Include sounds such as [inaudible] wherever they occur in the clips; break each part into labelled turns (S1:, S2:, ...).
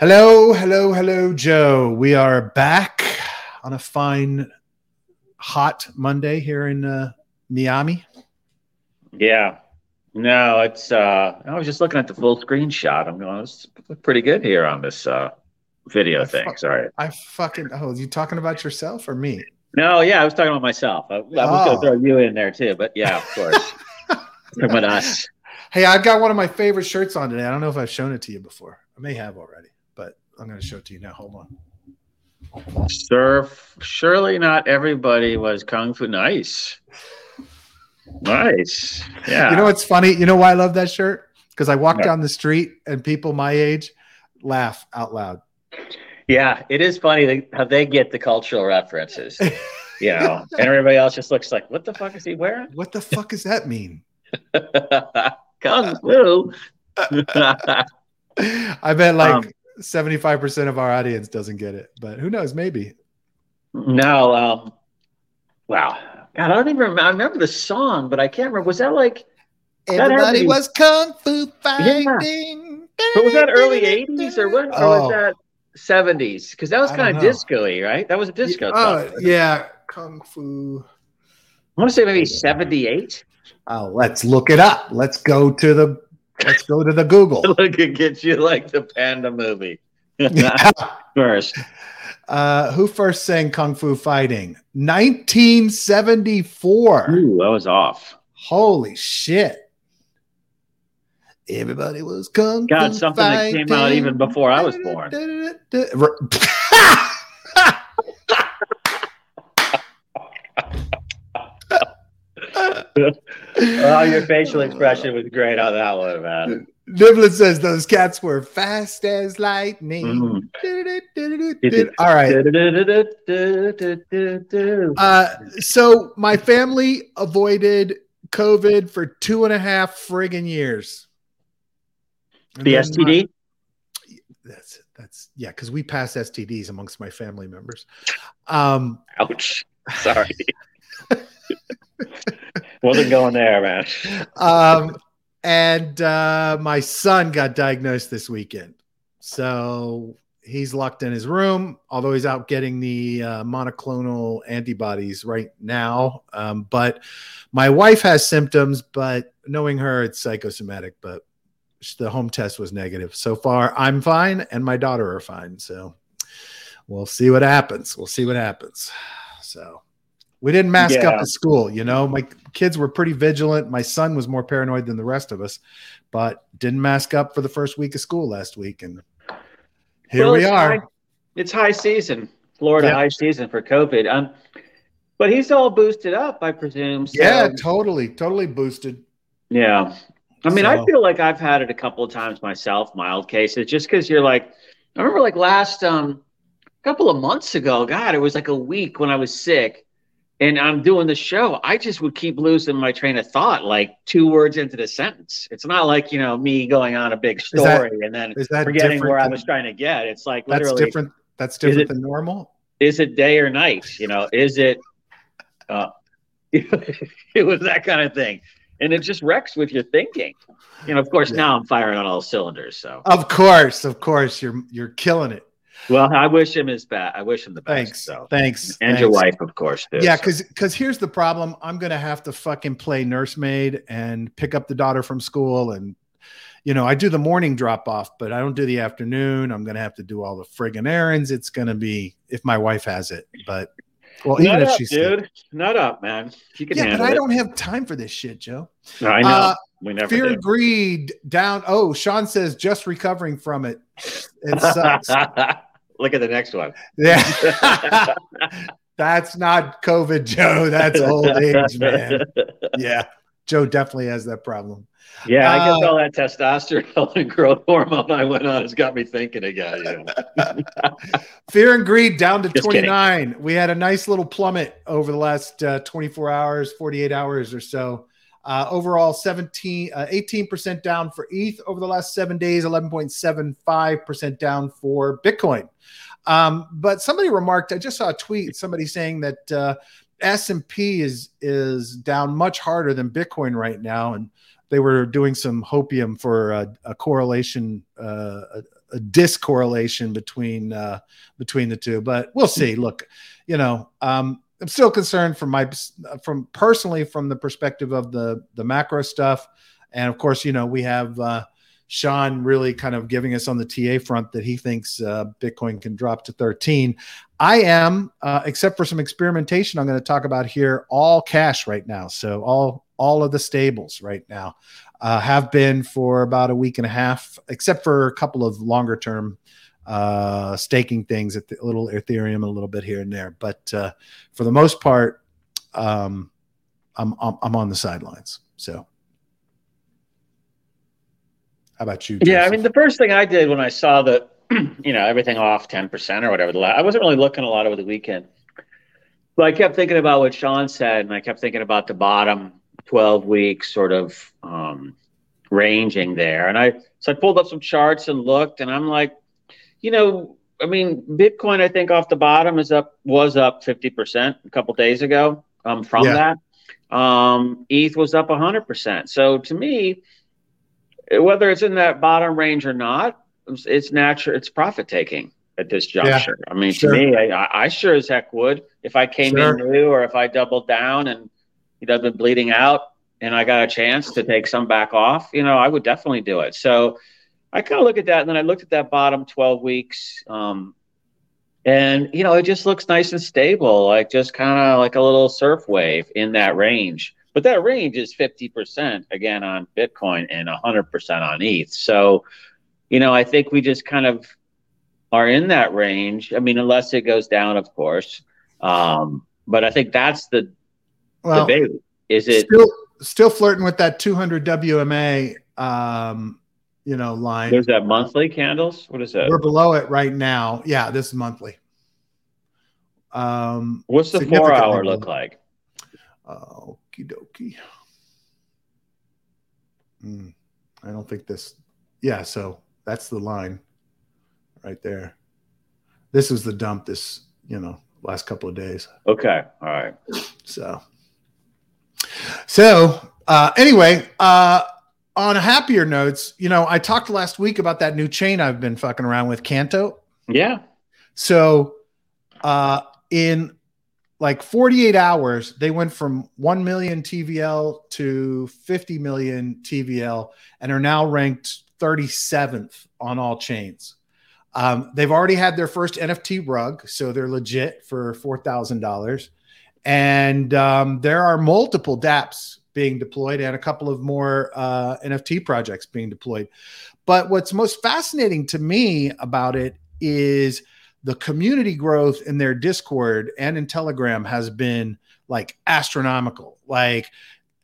S1: Hello, hello, hello, Joe. We are back on a fine, hot Monday here in uh, Miami.
S2: Yeah. No, it's uh I was just looking at the full screenshot. I'm going, it's pretty good here on this uh video
S1: I
S2: thing.
S1: fuck-
S2: Sorry.
S1: I fucking oh, you talking about yourself or me?
S2: No, yeah, I was talking about myself. I, I was
S1: Oh.
S2: gonna throw you in there too, but yeah, of course. [laughs] about us.
S1: Hey, I've got one of my favorite shirts on today. I don't know if I've shown it to you before. I may have already, I'm going to show it to you now. Hold on.
S2: Sir, surely not everybody was kung fu nice. Nice. Yeah.
S1: You know what's funny? You know why I love that shirt? Because I walk
S2: Yeah.
S1: down the street and people my age laugh out loud.
S2: yeah, it is funny how they get the cultural references. You [laughs] know, and everybody else just looks like, what the fuck is he wearing?
S1: What the fuck does that mean? [laughs]
S2: Kung Fu. [laughs]
S1: I bet like
S2: Um,
S1: 75% of our audience doesn't get it, but who knows? Maybe.
S2: no, um, wow. God, I don't even remember. I remember the song, but I can't remember. Was that like, That
S1: Everybody
S2: be-
S1: was kung fu fighting.
S2: but was that early 80s or what? Or
S1: Oh.
S2: was that 70s? Because that was kind of
S1: know.
S2: disco y, right? That was a disco
S1: Oh,
S2: song.
S1: yeah. Kung fu.
S2: I want to say maybe 78.
S1: Oh, let's look it up. Let's go to the let's go to the Google. [laughs]
S2: Look, it gets you like the Panda movie [laughs] first.
S1: uh, who first sang Kung Fu Fighting? 1974.
S2: Ooh, that was off.
S1: Holy shit. Everybody was kung
S2: God,
S1: fu
S2: something that came out even before I was born. [laughs] Oh, your facial expression was great on that one, man.
S1: Niblin says those cats were fast as lightning.
S2: Mm.
S1: All right. Uh, so my family avoided COVID for two and a half friggin' years. And
S2: The STD?
S1: my- that's that's yeah, because we pass STDs amongst my family members. Um,
S2: Ouch. Sorry. [laughs] Wasn't going there, man. [laughs]
S1: um, and uh, my son got diagnosed this weekend, so he's locked in his room. Although he's out getting the uh, monoclonal antibodies right now, um, but my wife has symptoms. But knowing her, it's psychosomatic. But the home test was negative. So far, I'm fine, and my daughter are fine. So we'll see what happens. We'll see what happens. So we didn't mask up
S2: Yeah.
S1: at school. You know, my kids were pretty vigilant. My son was more paranoid than the rest of us, but didn't mask up for the first week of school last week. And here
S2: Well,
S1: we are.
S2: high- it's high season, Florida
S1: Yeah.
S2: high season for COVID. Um, but he's all boosted up, I presume. So,
S1: yeah, totally, totally boosted.
S2: yeah. I mean, I feel like I've had it a couple of times myself, mild cases, just because you're like, I remember like last um couple of months ago, God, it was like a week when I was sick. And I'm doing the show. I just would keep losing my train of thought, like two words into the sentence. It's not like you know me going on a big
S1: Is that-
S2: story and then
S1: Is that
S2: forgetting where I was trying to get. It's like literally That's
S1: different. That's different
S2: it-
S1: than normal.
S2: is it day or night? You know, is it? Uh, [laughs] it was that kind of thing, and it just wrecks with your thinking. You know, of course,
S1: Yeah.
S2: now I'm firing on all cylinders. So,
S1: Of course, of course, you're you're killing it.
S2: Well, I wish him his best. I wish him the best.
S1: Thanks,
S2: So,
S1: thanks,
S2: and your wife, of course, too.
S1: Yeah,
S2: so.
S1: because because here's the problem. I'm gonna have to fucking play nursemaid and pick up the daughter from school, and you know I do the morning drop off, but I don't do the afternoon. I'm gonna have to do all the friggin' errands. It's gonna be if my wife has it, but well, even
S2: Nut
S1: if
S2: up,
S1: she's
S2: dude. Nut up, man. You can
S1: yeah, but I
S2: it.
S1: don't have time for this shit, Joe.
S2: I know.
S1: Uh,
S2: we never
S1: Fear
S2: do.
S1: greed down. Oh, Sean says just recovering from it. It sucks. [laughs]
S2: Look at the next one.
S1: yeah, [laughs] that's not COVID, Joe. That's old age, man. Yeah, Joe definitely has that problem.
S2: Yeah, I guess
S1: Uh,
S2: all that testosterone [laughs] and growth hormone I went on has got me thinking again. You know? [laughs]
S1: Fear and greed down to
S2: Just kidding.
S1: 29. We had a nice little plummet over the last uh, 24 hours, 48 hours or so. Uh, overall, 17, uh, 18% down for ETH over the last seven days, 11.75% down for Bitcoin. Um, but somebody remarked, I just saw a tweet, somebody saying that uh, S&P is is down much harder than Bitcoin right now. And they were doing some hopium for a, a correlation, uh, a, a discorrelation between uh, between the two. But we'll see. Look, you know, um, I'm still concerned from my from personally from the perspective of the the macro stuff, and of course, you know, we have uh, Sean really kind of giving us on the TA front that he thinks uh, Bitcoin can drop to 13. I am, uh, except for some experimentation I'm going to talk about here, all cash right now. So all all of the stables right now uh, have been for about a week and a half, except for a couple of longer term uh, staking things at the little Ethereum, a little bit here and there. But uh, for the most part, um, I'm, I'm, I'm on the sidelines. So, how about you?
S2: Joseph? Yeah, I mean, the first thing I did when I saw that, [clears throat] you know, everything off ten percent or whatever, I wasn't really looking a lot over the weekend. But I kept thinking about what Sean said, and I kept thinking about the bottom 12 weeks sort of um, ranging there. And I so I pulled up some charts and looked, and I'm like, you know, I mean, Bitcoin, I think off the bottom is up was up 50% a couple days ago um, from yeah. that. Um, ETH was up 100%. So to me, whether it's in that bottom range or not, it's natural. It's profit taking at this juncture. Yeah, I mean, sure. to me, I, I, sure as heck would if I came sure. in new or if I doubled down and you know been bleeding out and I got a chance to take some back off. You know, I would definitely do it. So I kind of look at that, and then I looked at that bottom 12 weeks. Um, and you know, it just looks nice and stable, like just kind of like a little surf wave in that range. But that range is 50% again on Bitcoin and 100% on ETH. So, you know, I think we just kind of are in that range. I mean, unless it goes down, of course. Um, but I think that's the well, debate. Is it
S1: still still flirting with that 200 WMA? Um, you know, line.
S2: There's that monthly candles. What is that?
S1: We're below it right now. Yeah, this is monthly. Um,
S2: What's the four hour look like?
S1: Okie dokie. Mm, I don't think this. Yeah, so that's the line right there. This is the dump. This you know last couple of days.
S2: Okay. All right.
S1: So. So uh, anyway, uh, on happier notes, you know, I talked last week about that new chain I've been fucking around with, Canto.
S2: Yeah.
S1: So, uh, in like 48 hours, they went from 1 million TVL to 50 million TVL and are now ranked 37th on all chains. Um, they've already had their first NFT rug, so they're legit for $4,000. And um, there are multiple dApps being deployed and a couple of more uh, NFT projects being deployed. But what's most fascinating to me about it is the community growth in their Discord and in Telegram has been like astronomical. Like,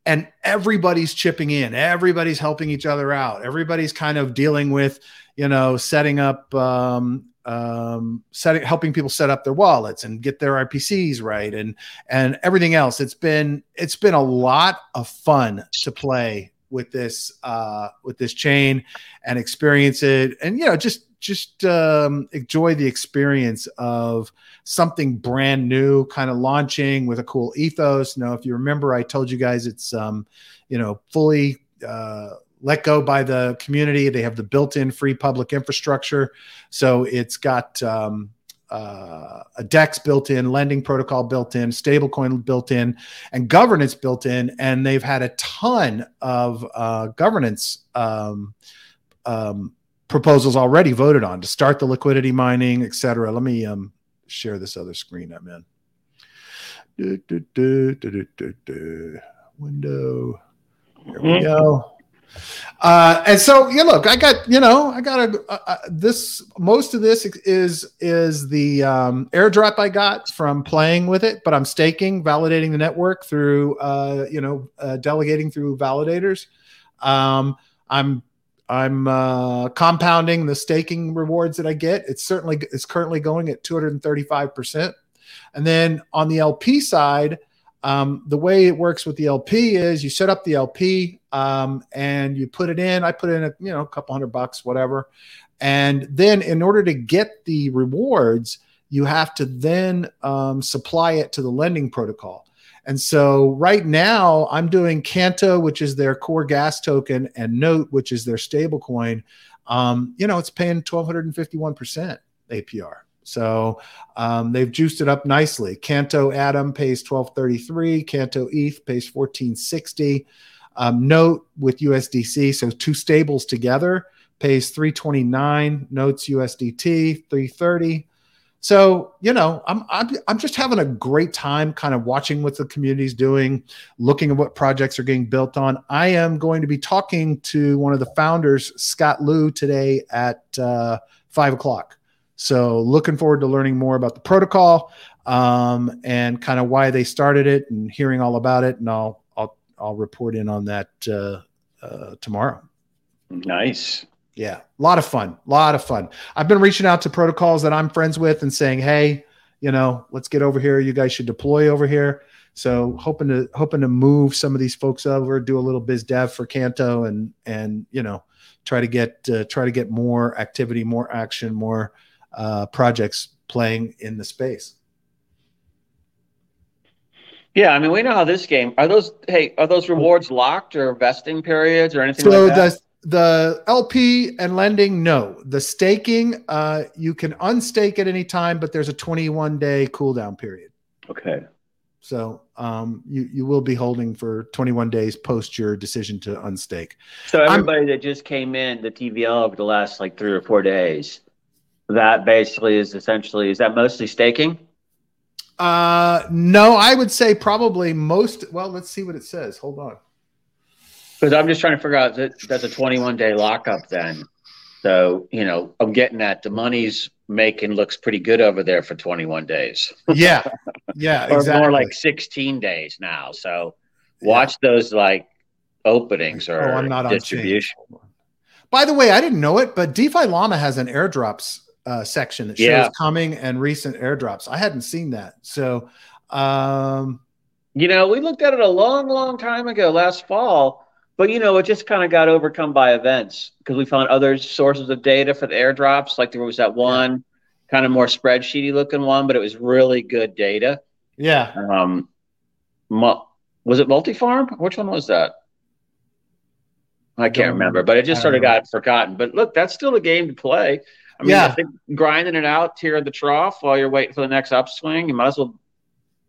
S1: and everybody's chipping in, everybody's helping each other out, everybody's kind of dealing with, you know, setting up um, um, setting helping people set up their wallets and get their RPCs right and and everything else. It's been it's been a lot of fun to play with this uh, with this chain and experience it and you know just just um, enjoy the experience of something brand new kind of launching with a cool ethos. Now, if you remember, I told you guys it's um, you know fully uh, let go by the community. They have the built-in free public infrastructure, so it's got um, uh, a DEX built in, lending protocol built in, stablecoin built in, and governance built in. And they've had a ton of uh, governance um, um, proposals already voted on to start the liquidity mining, et cetera. Let me um, share this other screen I'm in. Do, do, do, Window. Here we mm-hmm. go. Uh, and so, yeah, look, I got, you know, I got a, this, most of this is, is the um, airdrop I got from playing with it, but I'm staking, validating the network through, uh, you know, uh, delegating through validators. Um, I'm, I'm uh, compounding the staking rewards that I get. It's certainly, it's currently going at 235%. And then on the LP side, um, the way it works with the LP is you set up the LP um, and you put it in. I put in a you know a couple hundred bucks, whatever, and then in order to get the rewards, you have to then um, supply it to the lending protocol. And so right now I'm doing Canto, which is their core gas token, and Note, which is their stable coin. Um, you know, it's paying 1251% APR. So um, they've juiced it up nicely. Canto Atom pays 1233, Canto ETH pays 1460. Um, Note with USDC, so two stables together pays 329, Notes USDT 330. So, you know, I'm, I'm I'm just having a great time kind of watching what the community's doing, looking at what projects are getting built on. I am going to be talking to one of the founders, Scott Liu, today at uh, five o'clock. So, looking forward to learning more about the protocol um, and kind of why they started it and hearing all about it. And I'll I'll I'll report in on that uh, uh, tomorrow.
S2: Nice.
S1: Yeah, a lot of fun. A lot of fun. I've been reaching out to protocols that I'm friends with and saying, "Hey, you know, let's get over here. You guys should deploy over here." So hoping to hoping to move some of these folks over, do a little biz dev for Canto, and and you know, try to get uh, try to get more activity, more action, more uh, projects playing in the space.
S2: Yeah, I mean, we know how this game are those. Hey, are those rewards locked or vesting periods or anything so like that?
S1: the LP and lending, no. The staking, uh, you can unstake at any time, but there's a 21 day cooldown period.
S2: Okay.
S1: So um, you you will be holding for 21 days post your decision to unstake.
S2: So everybody I'm, that just came in the TVL over the last like three or four days, that basically is essentially is that mostly staking?
S1: Uh, no, I would say probably most. Well, let's see what it says. Hold on.
S2: Because I'm just trying to figure out that that's a 21 day lockup then. So, you know, I'm getting that the money's making looks pretty good over there for 21 days. [laughs]
S1: Yeah. Yeah.
S2: or exactly. more like 16 days now. So watch yeah. those like openings or oh, I'm not distribution.
S1: By the way, I didn't know it, but DeFi Llama has an airdrops uh, section that shows yeah. coming and recent airdrops. I hadn't seen that. So, um,
S2: you know, we looked at it a long, long time ago last fall but you know, it just kind of got overcome by events because we found other sources of data for the airdrops. Like there was that one yeah. kind of more spreadsheety looking one, but it was really good data.
S1: Yeah.
S2: Um, was it multi-farm? Which one was that? I can't remember, but it just sort of got forgotten. But look, that's still a game to play. I mean, yeah. I think grinding it out here at the trough while you're waiting for the next upswing, you might as well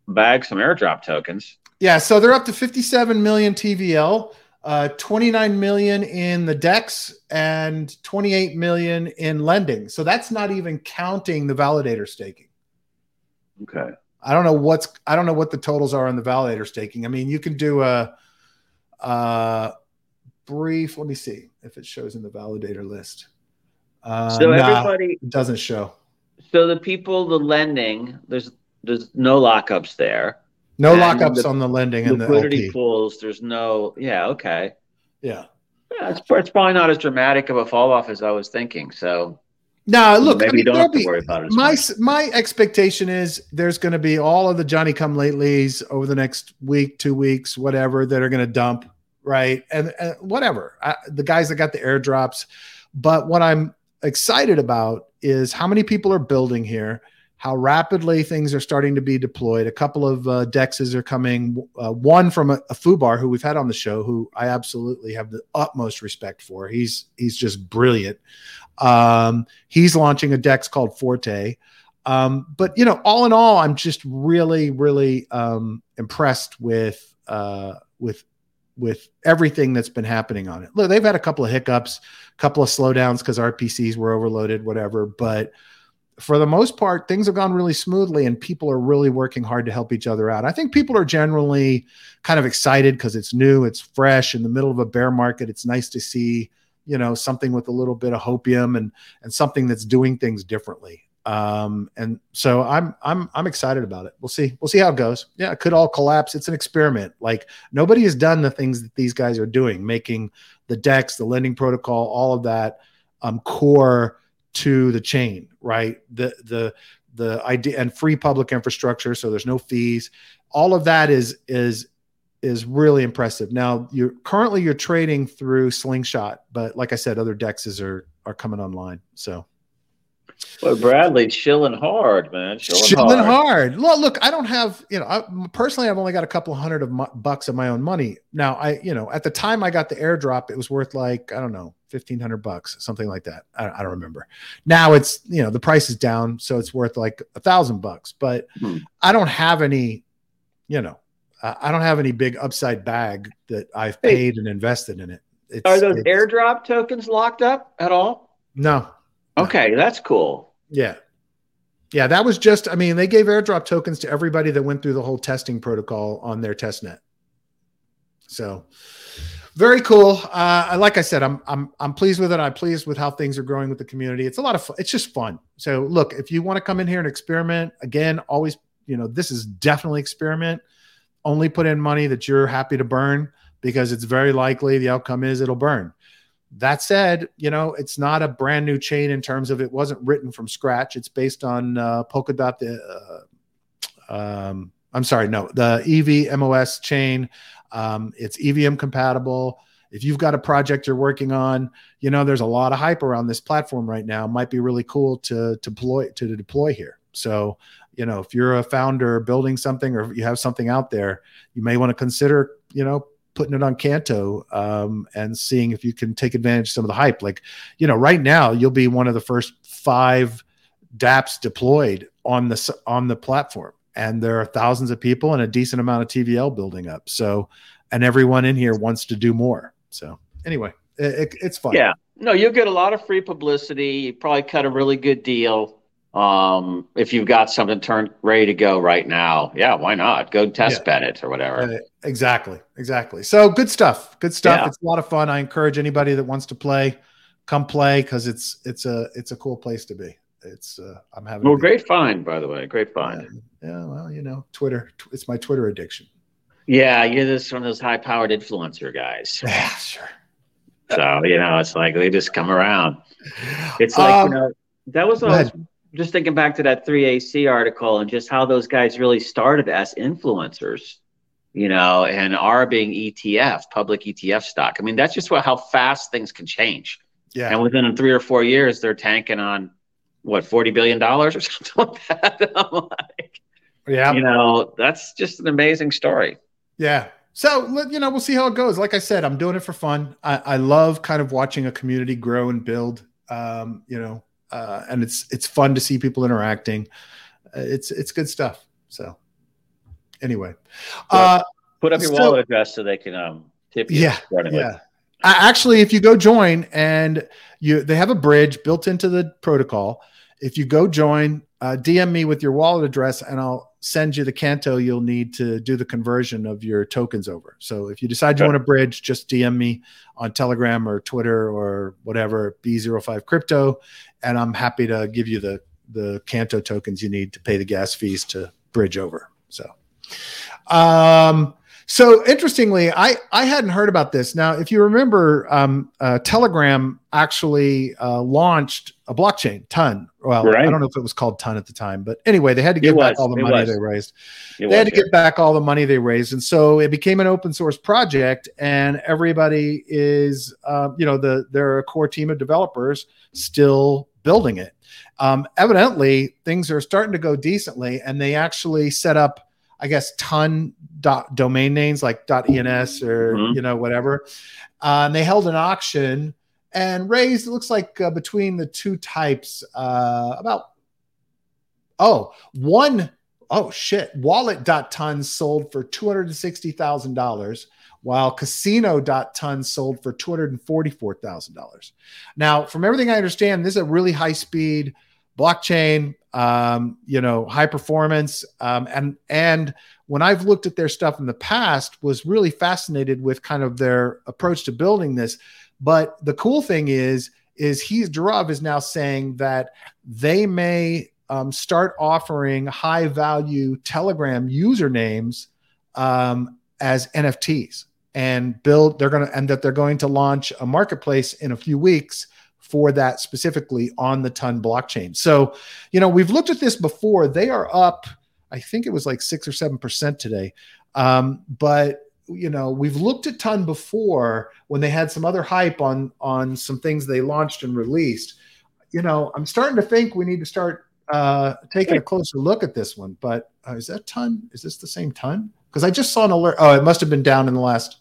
S2: bag some airdrop tokens.
S1: Yeah, so they're up to 57 million TVL uh, 29 million in the DEX and 28 million in lending. So that's not even counting the validator staking.
S2: Okay.
S1: I don't know what's I don't know what the totals are on the validator staking. I mean, you can do a, a brief. Let me see if it shows in the validator list. Uh, so everybody nah, doesn't show.
S2: So the people, the lending, there's there's no lockups there.
S1: No and lockups the, on the lending and liquidity
S2: the pools. There's no. Yeah. Okay.
S1: Yeah.
S2: Yeah. It's, it's probably not as dramatic of a fall off as I was thinking. So.
S1: No, look, maybe I mean, don't have to be, worry about it. My much. my expectation is there's going to be all of the Johnny Come Latelys over the next week, two weeks, whatever, that are going to dump, right? And, and whatever I, the guys that got the airdrops. But what I'm excited about is how many people are building here how rapidly things are starting to be deployed. A couple of uh, dexes are coming. Uh, one from a, a Fubar who we've had on the show, who I absolutely have the utmost respect for. He's he's just brilliant. Um, he's launching a dex called Forte. Um, but you know, all in all, I'm just really, really um, impressed with uh, with with everything that's been happening on it. Look, they've had a couple of hiccups, a couple of slowdowns because RPCs were overloaded, whatever. But for the most part, things have gone really smoothly and people are really working hard to help each other out. I think people are generally kind of excited because it's new, it's fresh in the middle of a bear market. It's nice to see, you know, something with a little bit of hopium and and something that's doing things differently. Um, and so I'm I'm I'm excited about it. We'll see. We'll see how it goes. Yeah, it could all collapse. It's an experiment. Like nobody has done the things that these guys are doing, making the DEX, the lending protocol, all of that um, core to the chain, right? The the the idea and free public infrastructure, so there's no fees. All of that is is is really impressive. Now you're currently you're trading through Slingshot, but like I said, other dexes are are coming online. So
S2: Well, Bradley chilling hard, man. Chilling,
S1: chilling
S2: hard.
S1: hard. Look, look, I don't have, you know, I, personally, I've only got a couple hundred of mu- bucks of my own money. Now, I, you know, at the time I got the airdrop, it was worth like, I don't know, 1500 bucks, something like that. I, I don't remember. Now it's, you know, the price is down. So it's worth like a thousand bucks, but
S2: Hmm.
S1: I don't have any, you know, uh, I don't have any big upside bag that I've
S2: Hey.
S1: paid and invested in it. It's,
S2: Are those airdrop tokens locked up at all?
S1: No,
S2: Okay, that's cool.
S1: Yeah. Yeah, that was just, I mean, they gave airdrop tokens to everybody that went through the whole testing protocol on their test net. So very cool. Uh, like I said, I'm, I'm, I'm pleased with it. I'm pleased with how things are growing with the community. It's a lot of fun. It's just fun. So look, if you want to come in here and experiment again, always, you know, this is definitely experiment. Only put in money that you're happy to burn because it's very likely the outcome is it'll burn. That said, you know, it's not a brand new chain in terms of it wasn't written from scratch. It's based on uh, Polkadot, the, uh, um, I'm sorry, no, the Evmos chain. Um, it's EVM compatible. If you've got a project you're working on, you know, there's a lot of hype around this platform right now. Might be really cool to, to deploy to deploy here. So, you know, if you're a founder building something or you have something out there, you may want to consider, you know, putting it on Canto um, and seeing if you can take advantage of some of the hype. Like, you know, right now you'll be one of the first five DApps deployed on the on the platform, and there are thousands of people and a decent amount of TVL building up. So, and everyone in here wants to do more. So, anyway, it, it, it's fun.
S2: Yeah. No, you'll get a lot of free publicity. You probably cut a really good deal. Um, if you've got something turned ready to go right now, yeah, why not? Go test
S1: Yeah.
S2: it or whatever.
S1: Exactly, exactly. So good stuff. Good stuff.
S2: Yeah.
S1: It's a lot of fun. I encourage anybody that wants to play, come play because it's it's a it's a cool place to be. It's uh, I'm having. a
S2: well,
S1: good-
S2: great find, by the way. Great find.
S1: Yeah, yeah, well, you know, Twitter. Tw- It's my Twitter addiction.
S2: Yeah, you're this one of those high powered influencer guys. [laughs]
S1: Yeah, sure.
S2: So, you know, it's like they just come around. It's like,
S1: Um,
S2: you know, that was what I was just thinking back to that 3AC article and just how those guys really started as influencers, you know, and R being ETF, public ETF stock. I mean, that's just what, how fast things can change.
S1: yeah,
S2: And within three or four years, they're tanking on what, $40 billion or [laughs] something like that. [laughs] I'm like,
S1: yeah,
S2: you know, that's just an amazing story.
S1: yeah. So you know, we'll see how it goes. Like I said, I'm doing it for fun. I, I love kind of watching a community grow and build. Um, you know, uh, and it's it's fun to see people interacting. Uh, it's it's good stuff. So anyway, uh,
S2: Put up your wallet address so they can um, tip you.
S1: Yeah, yeah. I- Actually, if you go join and you they have a bridge built into the protocol. If you go join, uh, DM me with your wallet address, and I'll send you the Canto you'll need to do the conversion of your tokens over. So if you decide you
S2: Okay.
S1: want a bridge, just DM me on Telegram or Twitter or whatever B05 Crypto, and I'm happy to give you the the Canto tokens you need to pay the gas fees to bridge over. So, um, so interestingly, I I hadn't heard about this. Now, if you remember, um, uh, Telegram actually uh, launched a blockchain, Ton. Well, I don't know if it was called Ton at the time, but anyway, they had to give back all the
S2: It
S1: money
S2: was.
S1: they raised
S2: It
S1: they had to
S2: was,
S1: get back all the money they raised and so it became an open source project and everybody is uh, you know the there are a core team of developers still building it um, evidently things are starting to go decently and they actually set up i guess ton dot domain names like dot ens or
S2: Mhm.
S1: you know whatever uh, and they held an auction and raised it looks like uh, between the two types uh, about oh one oh shit wallet dot ton sold for $260000 while casino.ton sold for $244000 now from everything i understand this is a really high speed blockchain um, you know high performance um, and and when i've looked at their stuff in the past was really fascinated with kind of their approach to building this but the cool thing is is he's Durov is now saying that they may um, start offering high value Telegram usernames um, as NFTs and build. They're going to and that they're going to launch a marketplace in a few weeks for that specifically on the Ton blockchain. So, you know, we've looked at this before. They are up. I think it was like six or seven percent today, um, but you know we've looked at ton before when they had some other hype on on some things they launched and released you know, I'm starting to think we need to start uh, taking a closer look at this one. But uh, is that ton? Is this the same ton? Because I just saw an alert. Oh, it must have been down in the last.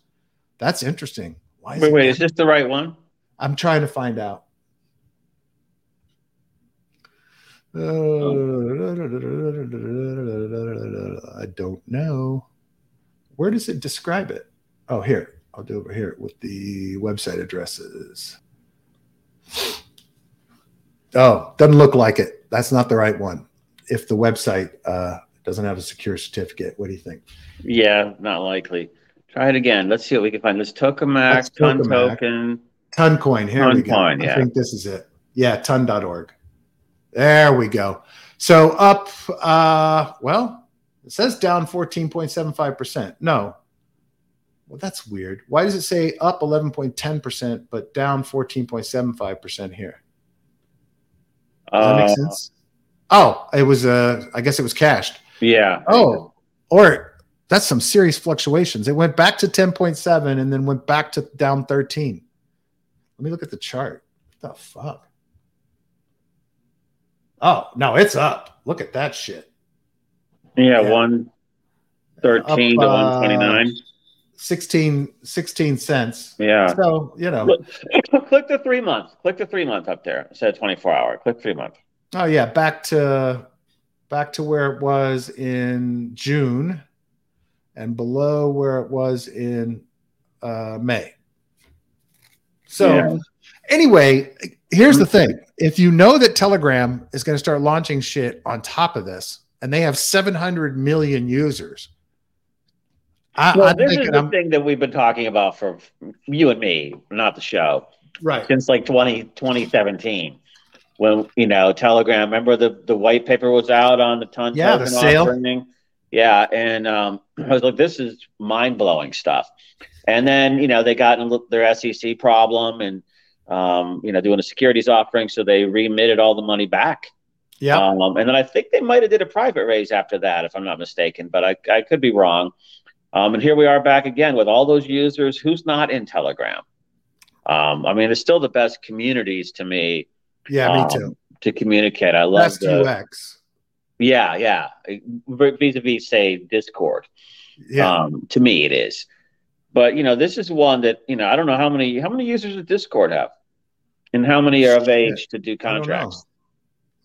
S1: That's interesting.
S2: Why is wait, wait, is this the right one?
S1: I'm trying to find out. I don't know. Where does it describe it? Oh, here. I'll do over here with the website addresses. Oh, doesn't look like it. That's not the right one. If the website uh, doesn't have a secure certificate, what do you think?
S2: Yeah, not likely. Try it again. Let's see what we can find. This tokamak, ton token.
S1: Toncoin. Here ton we go. Coin, yeah. I think this is it. Yeah, ton.org. There we go. So up, uh, well, it says down 14.75%. No. Well, that's weird. Why does it say up 11.10% but down 14.75% here? Does that make uh, sense? Oh, it was uh I guess it was cached.
S2: Yeah.
S1: Oh, or that's some serious fluctuations. It went back to 10.7 and then went back to down 13. Let me look at the chart. What the fuck? Oh, no, it's up. Look at that shit.
S2: Yeah, yeah. 113 to 129. Uh,
S1: 16, 16 cents.
S2: Yeah.
S1: So, you know.
S2: Click, click the three month. Click the three month up there instead of 24 hour. Click three month.
S1: Oh yeah, back to back to where it was in June and below where it was in uh, May. So yeah. anyway, here's the thing. If you know that Telegram is going to start launching shit on top of this and they have 700 million users,
S2: I, well, I'm this is the I'm, thing that we've been talking about for you and me, not the show,
S1: right?
S2: Since like 20, 2017, when you know Telegram. Remember the the white paper was out on the ton
S1: yeah, the sale. Offering?
S2: Yeah, and um, [clears throat] I was like, this is mind blowing stuff. And then you know they got in their SEC problem and um, you know doing a securities offering, so they remitted all the money back.
S1: Yeah,
S2: um, and then I think they might have did a private raise after that, if I'm not mistaken, but I I could be wrong. Um, and here we are back again with all those users. Who's not in Telegram? Um, I mean, it's still the best communities to me.
S1: Yeah, um, me too.
S2: To communicate, I love
S1: best the, UX.
S2: Yeah, yeah. Vis-a-vis, say Discord.
S1: Yeah. Um,
S2: to me, it is. But you know, this is one that you know. I don't know how many how many users does Discord have, and how many are of age to do contracts.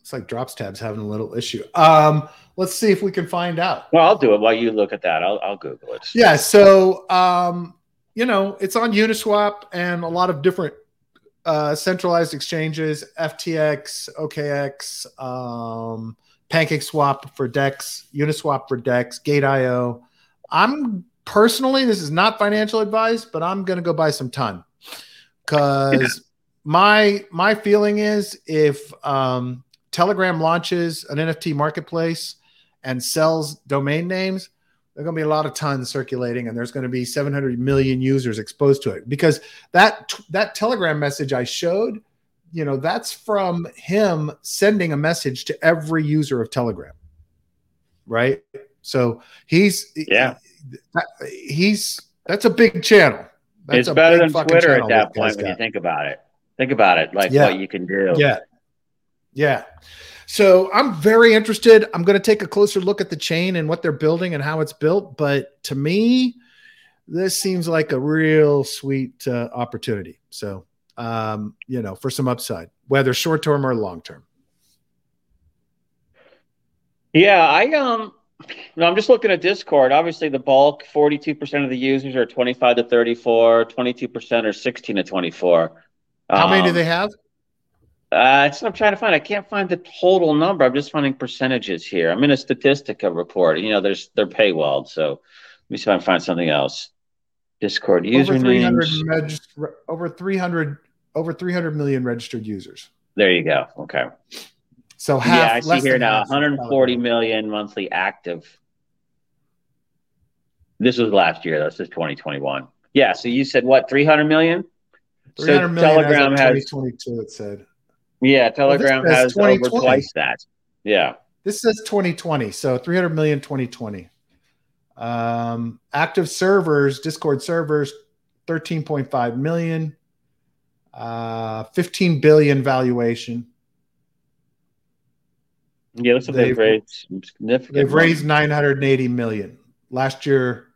S1: It's like DropsTab's having a little issue. Um, let's see if we can find out.
S2: Well, I'll do it while you look at that. I'll, I'll Google it.
S1: Yeah. So, um, you know, it's on Uniswap and a lot of different uh, centralized exchanges, FTX, OKX, um, PancakeSwap for DEX, Uniswap for DEX, Gate.io. I'm personally, this is not financial advice, but I'm going to go buy some ton because. My my feeling is if um, Telegram launches an NFT marketplace and sells domain names, there's going to be a lot of tons circulating, and there's going to be 700 million users exposed to it. Because that that Telegram message I showed, you know, that's from him sending a message to every user of Telegram, right? So he's
S2: yeah,
S1: he's that's a big channel. That's
S2: it's better than Twitter at that point when you think about it. Think about it, like yeah. what you can do.
S1: Yeah, yeah. So I'm very interested. I'm going to take a closer look at the chain and what they're building and how it's built. But to me, this seems like a real sweet uh, opportunity. So, um, you know, for some upside, whether short term or long term.
S2: Yeah, I um, no, I'm just looking at Discord. Obviously, the bulk, 42% of the users are 25 to 34, 22% are 16 to 24.
S1: How um, many do um, they have?
S2: Uh, that's what I'm trying to find. I can't find the total number. I'm just finding percentages here. I'm in a Statistica report. You know, there's they're paywalled. So let me see if I can find something else. Discord usernames.
S1: Over 300, over 300 over 300 million registered users.
S2: There you go. Okay.
S1: So half,
S2: yeah, I see here now 140 million monthly active. This was last year. This is 2021. Yeah. So you said what? 300 million.
S1: 300 so Telegram has 2022. It said.
S2: Yeah, Telegram well, has over twice that. Yeah.
S1: This says 2020, so 300 million 2020. Um, active servers, Discord servers, 13.5 million, uh, 15 billion valuation.
S2: Yeah, looks like they've, they've raised significant.
S1: They've money. raised 980 million. Last year,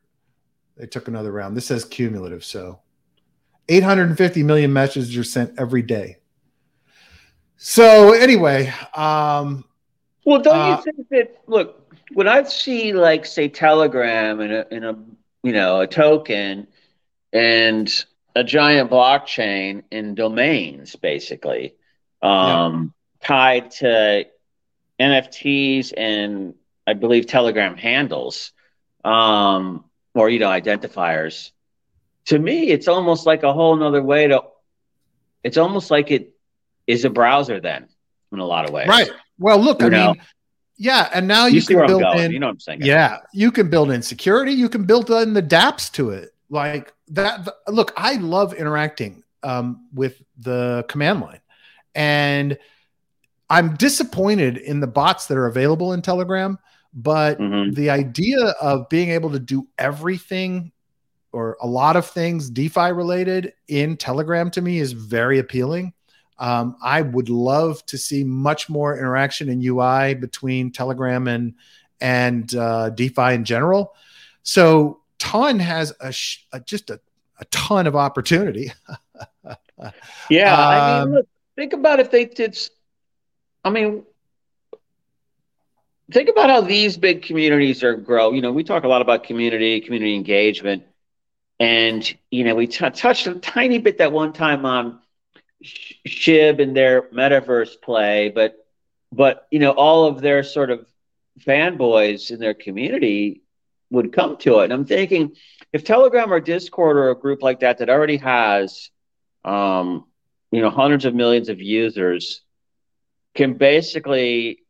S1: they took another round. This says cumulative, so 850 million messages are sent every day. So anyway, um,
S2: well, don't uh, you think that? Look, when I see like say Telegram and a, in a you know a token and a giant blockchain in domains, basically um, yeah. tied to NFTs and I believe Telegram handles, um, or you know identifiers. To me, it's almost like a whole nother way to. It's almost like it is a browser then, in a lot of ways.
S1: Right. Well, look, you I know? mean, yeah, and now you, you can build in.
S2: You know what I'm saying?
S1: Yeah, you can build in security. You can build in the DApps to it, like that. The, look, I love interacting um, with the command line, and I'm disappointed in the bots that are available in Telegram. But mm-hmm. the idea of being able to do everything or a lot of things DeFi related in Telegram to me is very appealing. Um, I would love to see much more interaction in UI between Telegram and and uh, DeFi in general. So Ton has a, sh- a just a, a ton of opportunity. [laughs]
S2: yeah, um, I mean, um, look, think about if they did. I mean, think about how these big communities are grow. You know, we talk a lot about community, community engagement, and you know, we t- touched a tiny bit that one time on Shib and their metaverse play, but but you know all of their sort of fanboys in their community would come to it. And I'm thinking if Telegram or Discord or a group like that that already has um, you know hundreds of millions of users can basically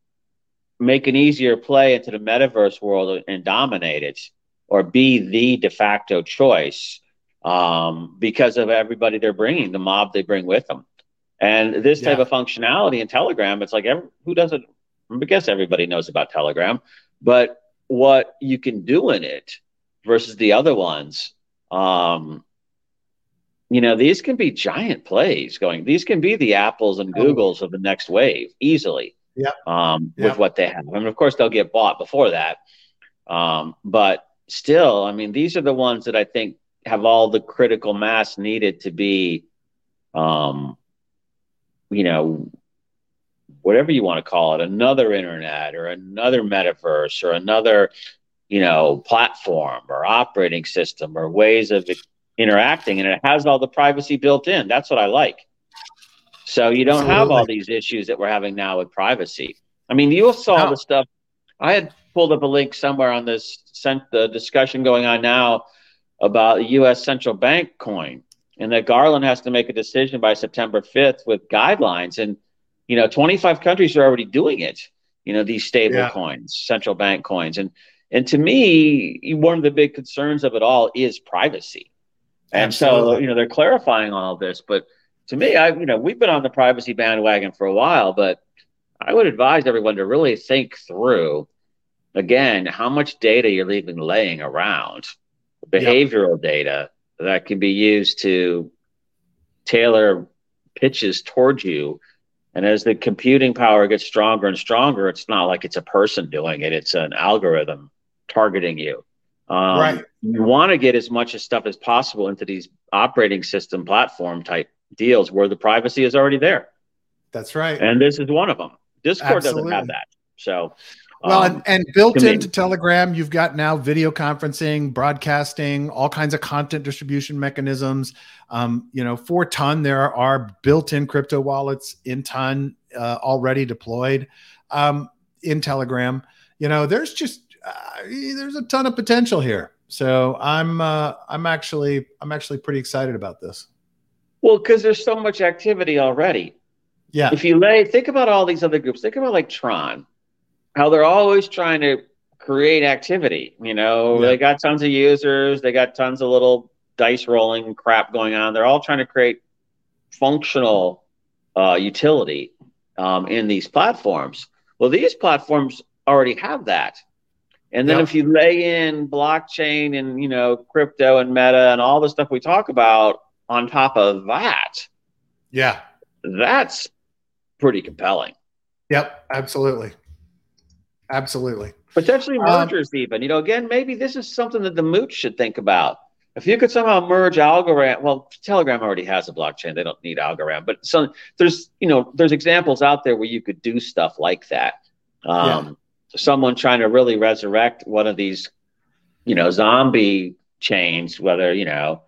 S2: make an easier play into the metaverse world and dominate it or be the de facto choice um, because of everybody they're bringing, the mob they bring with them. And this type of functionality in Telegram, it's like every, who doesn't? I guess everybody knows about Telegram, but what you can do in it versus the other ones, um, you know, these can be giant plays going. These can be the Apples and. Googles of the next wave easily.
S1: Yeah.
S2: Um, with what they have. I mean, of course, they'll get bought before that. Um, but still, I mean, these are the ones that I think have all the critical mass needed to be, um, you know, whatever you want to call it, another internet or another metaverse or another, you know, platform or operating system or ways of interacting. And it has all the privacy built in. That's what I like. So you don't Absolutely. have all these issues that we're having now with privacy. I mean, you saw no. the stuff. I had pulled up a link somewhere on this sent the discussion going on now about the U.S. central bank coin, and that Garland has to make a decision by September 5th with guidelines. And you know, 25 countries are already doing it. You know, these stable yeah. coins, central bank coins, and and to me, one of the big concerns of it all is privacy. And Absolutely. so, you know, they're clarifying all this. But to me, I, you know, we've been on the privacy bandwagon for a while, but I would advise everyone to really think through again how much data you're leaving laying around behavioral data that can be used to tailor pitches towards you. And as the computing power gets stronger and stronger, it's not like it's a person doing it, it's an algorithm targeting you. Um, right. You want to get as much stuff as possible into these operating system platform type deals where the privacy is already there.
S1: That's right.
S2: And this is one of them. Discord Absolutely. doesn't have that. So
S1: well, um, and, and, built into Telegram, you've got now video conferencing, broadcasting, all kinds of content distribution mechanisms. Um, you know, for Ton, there are built-in crypto wallets in Ton uh, already deployed um, in Telegram. You know, there's just uh, there's a ton of potential here. So I'm uh, I'm actually I'm actually pretty excited about this.
S2: Well, because there's so much activity already.
S1: Yeah.
S2: If you lay think about all these other groups, think about like Tron how they're always trying to create activity. You know, yeah. they got tons of users, they got tons of little dice rolling crap going on. They're all trying to create functional uh, utility um, in these platforms. Well, these platforms already have that. And then yep. if you lay in blockchain and you know crypto and meta and all the stuff we talk about on top of that,
S1: yeah,
S2: that's pretty compelling.
S1: Yep, absolutely. Absolutely.
S2: Potentially
S1: Um,
S2: mergers, even. You know, again, maybe this is something that the mooch should think about. If you could somehow merge Algorand, well, Telegram already has a blockchain; they don't need Algorand. But so there's, you know, there's examples out there where you could do stuff like that. Um, Someone trying to really resurrect one of these, you know, zombie chains, whether you know,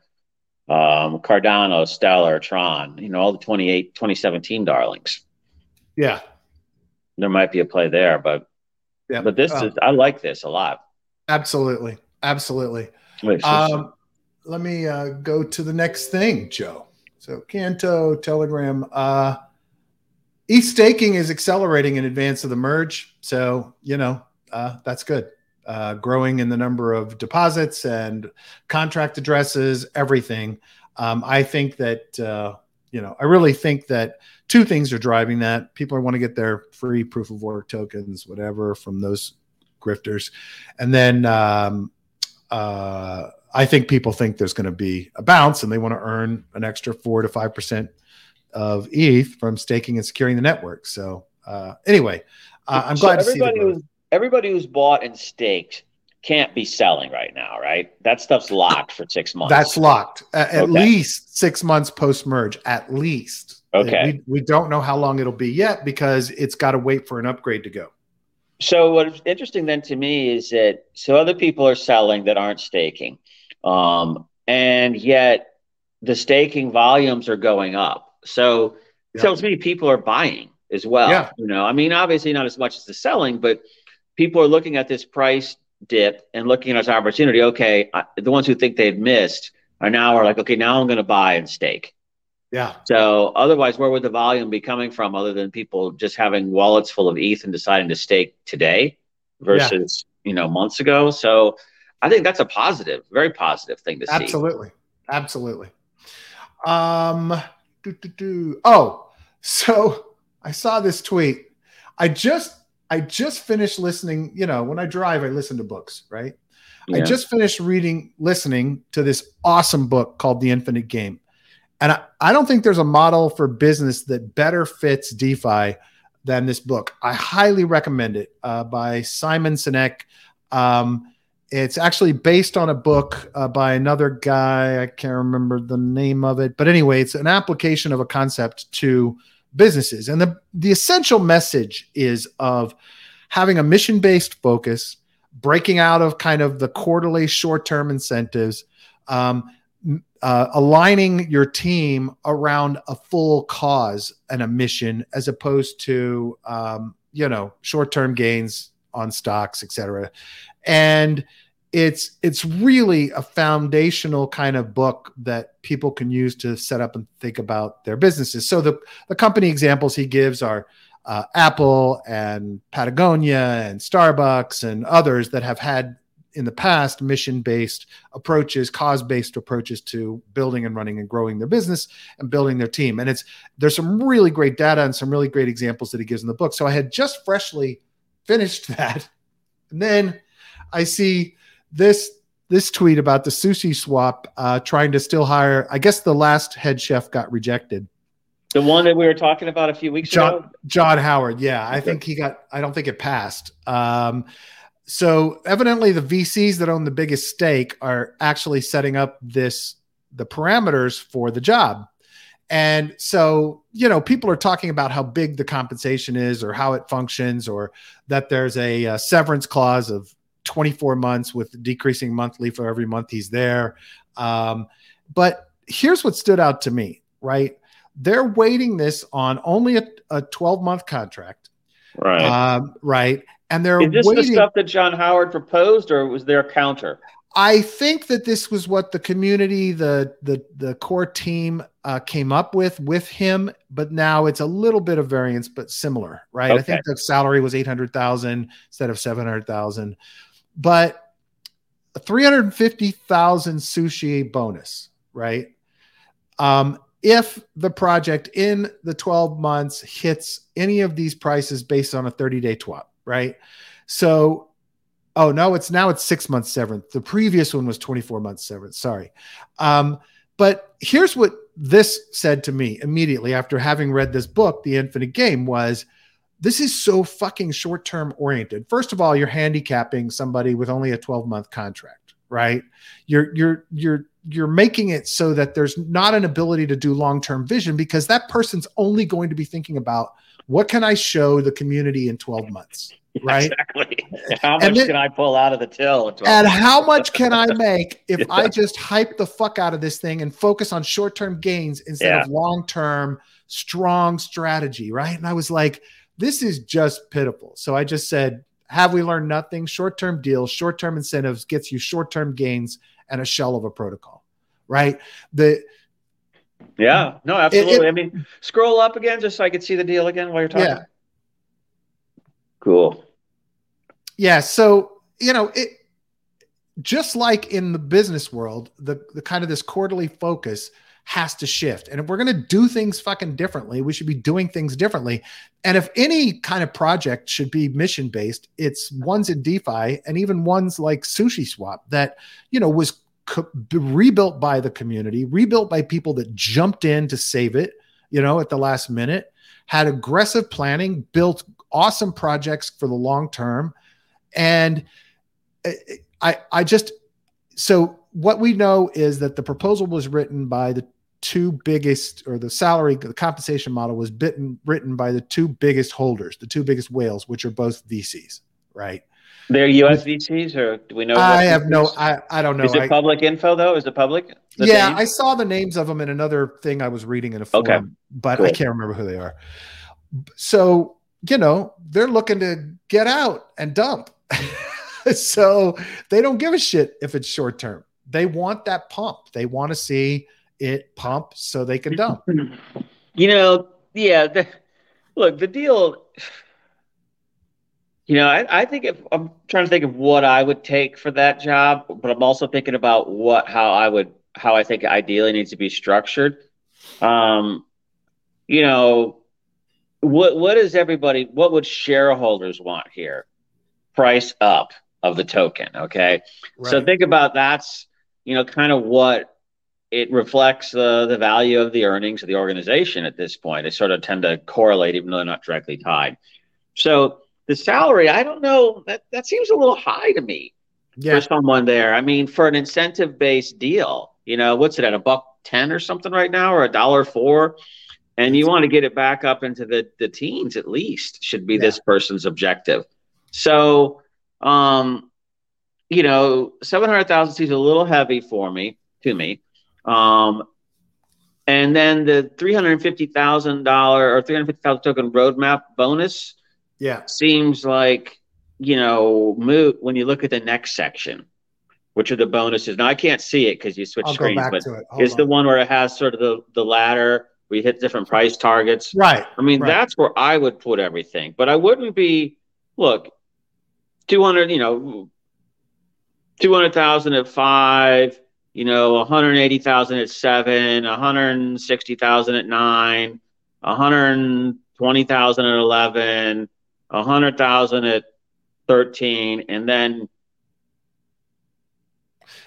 S2: um, Cardano, Stellar, Tron, you know, all the 28, 2017 darlings.
S1: Yeah.
S2: There might be a play there, but
S1: Yeah.
S2: but this
S1: Oh,
S2: is I like this a lot.
S1: absolutely. Absolutely.
S2: Wait,
S1: Um, let me uh, go to the next thing, Joe. So Canto, Telegram, uh, ETH staking is accelerating in advance of the merge. So, you know, uh, that's good. Uh, growing in the number of deposits and contract addresses, everything. Um, I think that, uh, you know, I really think that two things are driving that. People want to get their free proof of work tokens, whatever, from those grifters. And then, um, uh, I think people think there's going to be a bounce and they want to earn an extra four to five percent of ETH from staking and securing the network. So uh, anyway, uh, I'm
S2: So
S1: glad to see the
S2: everybody
S1: growth.
S2: who's everybody who's bought and staked can't be selling right now, right? That stuff's locked for six months.
S1: That's locked at, at
S2: Okay.
S1: least six months post merge. At least.
S2: Okay.
S1: We, we don't know how long it'll be yet because it's got to wait for an upgrade to go.
S2: So what's interesting then to me is that so other people are selling that aren't staking, um, and yet the staking volumes are going up. So it
S1: Yeah.
S2: tells me people are buying as well.
S1: Yeah.
S2: You know, I mean, obviously not as much as the selling, but people are looking at this price dip and looking at its opportunity. Okay, I, the ones who think they've missed are now are like, okay, now I'm going to buy and stake.
S1: Yeah.
S2: So otherwise, where would the volume be coming from other than people just having wallets full of ETH and deciding to stake today versus you know months ago? So I think that's a positive, very positive thing to see.
S1: Absolutely. Absolutely. Um, do, do, do. Oh, so I saw this tweet. I just I just finished listening. You know, when I drive, I listen to books, right? I just finished reading, listening to this awesome book called The Infinite Game. And I, I don't think there's a model for business that better fits DeFi than this book. I highly recommend it uh, by Simon Sinek. Um, it's actually based on a book uh, by another guy. I can't remember the name of it. But anyway, it's an application of a concept to businesses. And the, the essential message is of having a mission based focus, breaking out of kind of the quarterly short term incentives, um, uh, aligning your team around a full cause and a mission as opposed to, um, you know, short term gains on stocks, et cetera. And it's it's really a foundational kind of book that people can use to set up and think about their businesses. So the the company examples he gives are uh, Apple and Patagonia and Starbucks and others that have had in the past mission based approaches, cause based approaches to building and running and growing their business and building their team. And it's there's some really great data and some really great examples that he gives in the book. So I had just freshly finished [laughs] that, and then I see this this tweet about the sushi swap uh, trying to still hire. I guess the last head chef got rejected.
S2: the one that we were talking about a few weeks
S1: John
S2: ago.
S1: John Howard. Yeah, I think he got. I don't think it passed. Um, so evidently, the VCs that own the biggest stake are actually setting up this the parameters for the job. And so, you know, people are talking about how big the compensation is or how it functions or that there's a, uh severance clause of 24 months with decreasing monthly for every month he's there. Um, but here's what stood out to me, right? They're waiting this on only a, a 12 month contract,
S2: Right.
S1: um, right? And they're
S2: is this
S1: waiting.
S2: the stuff that John Howard proposed, or was there a counter?
S1: I think that this was what the community, the the the core team uh, came up with with him, but now it's a little bit of variance, but similar, right? I think the salary was eight hundred thousand instead of seven hundred thousand, but a three hundred fifty thousand sushi bonus, right? Um, if the project in the twelve months hits any of these prices based on a thirty day twap, right? So Oh no, it's now it's six months severance. The previous one was 24 months severance. Sorry. Um, but here's what this said to me immediately after having read this book, The Infinite Game, was this is so fucking short term oriented. First of all, you're handicapping somebody with only a 12 month contract, right? You're you're you're you're making it so that there's not an ability to do long term vision because that person's only going to be thinking about what can I show the community in 12 [laughs] months, right?
S2: Exactly. How much then, can I pull out of the till?
S1: And how much can I [laughs] make if yeah. I just hype the fuck out of this thing and focus on short term gains instead yeah. of long term strong strategy, right? And I was like, this is just pitiful. So I just said, have we learned nothing? Short term deals, short term incentives gets you short term gains and a shell of a protocol, right? The
S2: yeah, no, absolutely. It, it, I mean, scroll up again just so I could see the deal again while you're talking. Yeah. Cool.
S1: Yeah. So, you know, it just like in the business world, the, the kind of this quarterly focus has to shift. And if we're going to do things fucking differently, we should be doing things differently. And if any kind of project should be mission based, it's ones in DeFi and even ones like Sushi Swap that, you know, was co- rebuilt by the community, rebuilt by people that jumped in to save it, you know, at the last minute, had aggressive planning, built awesome projects for the long term. And eh, eh, I, I just, so what we know is that the proposal was written by the two biggest or the salary the compensation model was bitten, written by the two biggest holders the two biggest whales which are both vcs right?
S2: They're us vcs or do we know
S1: i have no I, I don't know.
S2: Is it
S1: I,
S2: public info though? Is it public?
S1: Yeah i saw the names of them in another thing i was reading in a forum okay. but cool. i can't remember who they are. So you know they're looking to get out and dump. [laughs] So they don't give a shit if it's short term. They want that pump. They want to see it pump so they can dump. [laughs]
S2: You know, yeah. The, look, the deal. You know, I, I think if I'm trying to think of what I would take for that job, but I'm also thinking about what how I would how I think ideally needs to be structured. Um, you know, what what is everybody? What would shareholders want here? Price up of the token. Okay, right. so think about that's you know kind of what it reflects uh, the value of the earnings of the organization at this point. They sort of tend to correlate, even though they're not directly tied. So the salary, I don't know, that, that seems a little high to me yeah. for someone there. I mean, for an incentive based deal, you know, what's it at a buck 10 or something right now, or a dollar four? And you want to get it back up into the, the teens at least, should be yeah. this person's objective. So, um, you know, 700,000 seems a little heavy for me, to me. Um, and then the three hundred fifty thousand dollar or three hundred fifty thousand token roadmap bonus,
S1: yeah,
S2: seems like you know moot when you look at the next section, which are the bonuses. Now I can't see it because you switch I'll screens, but it's the one where it has sort of the the ladder We hit different price targets.
S1: Right.
S2: I mean,
S1: right.
S2: that's where I would put everything, but I wouldn't be look two hundred, you know, two hundred thousand at five you know, 180,000 at seven, 160,000 at nine, 120,000 at 11, 100,000 at 13, and then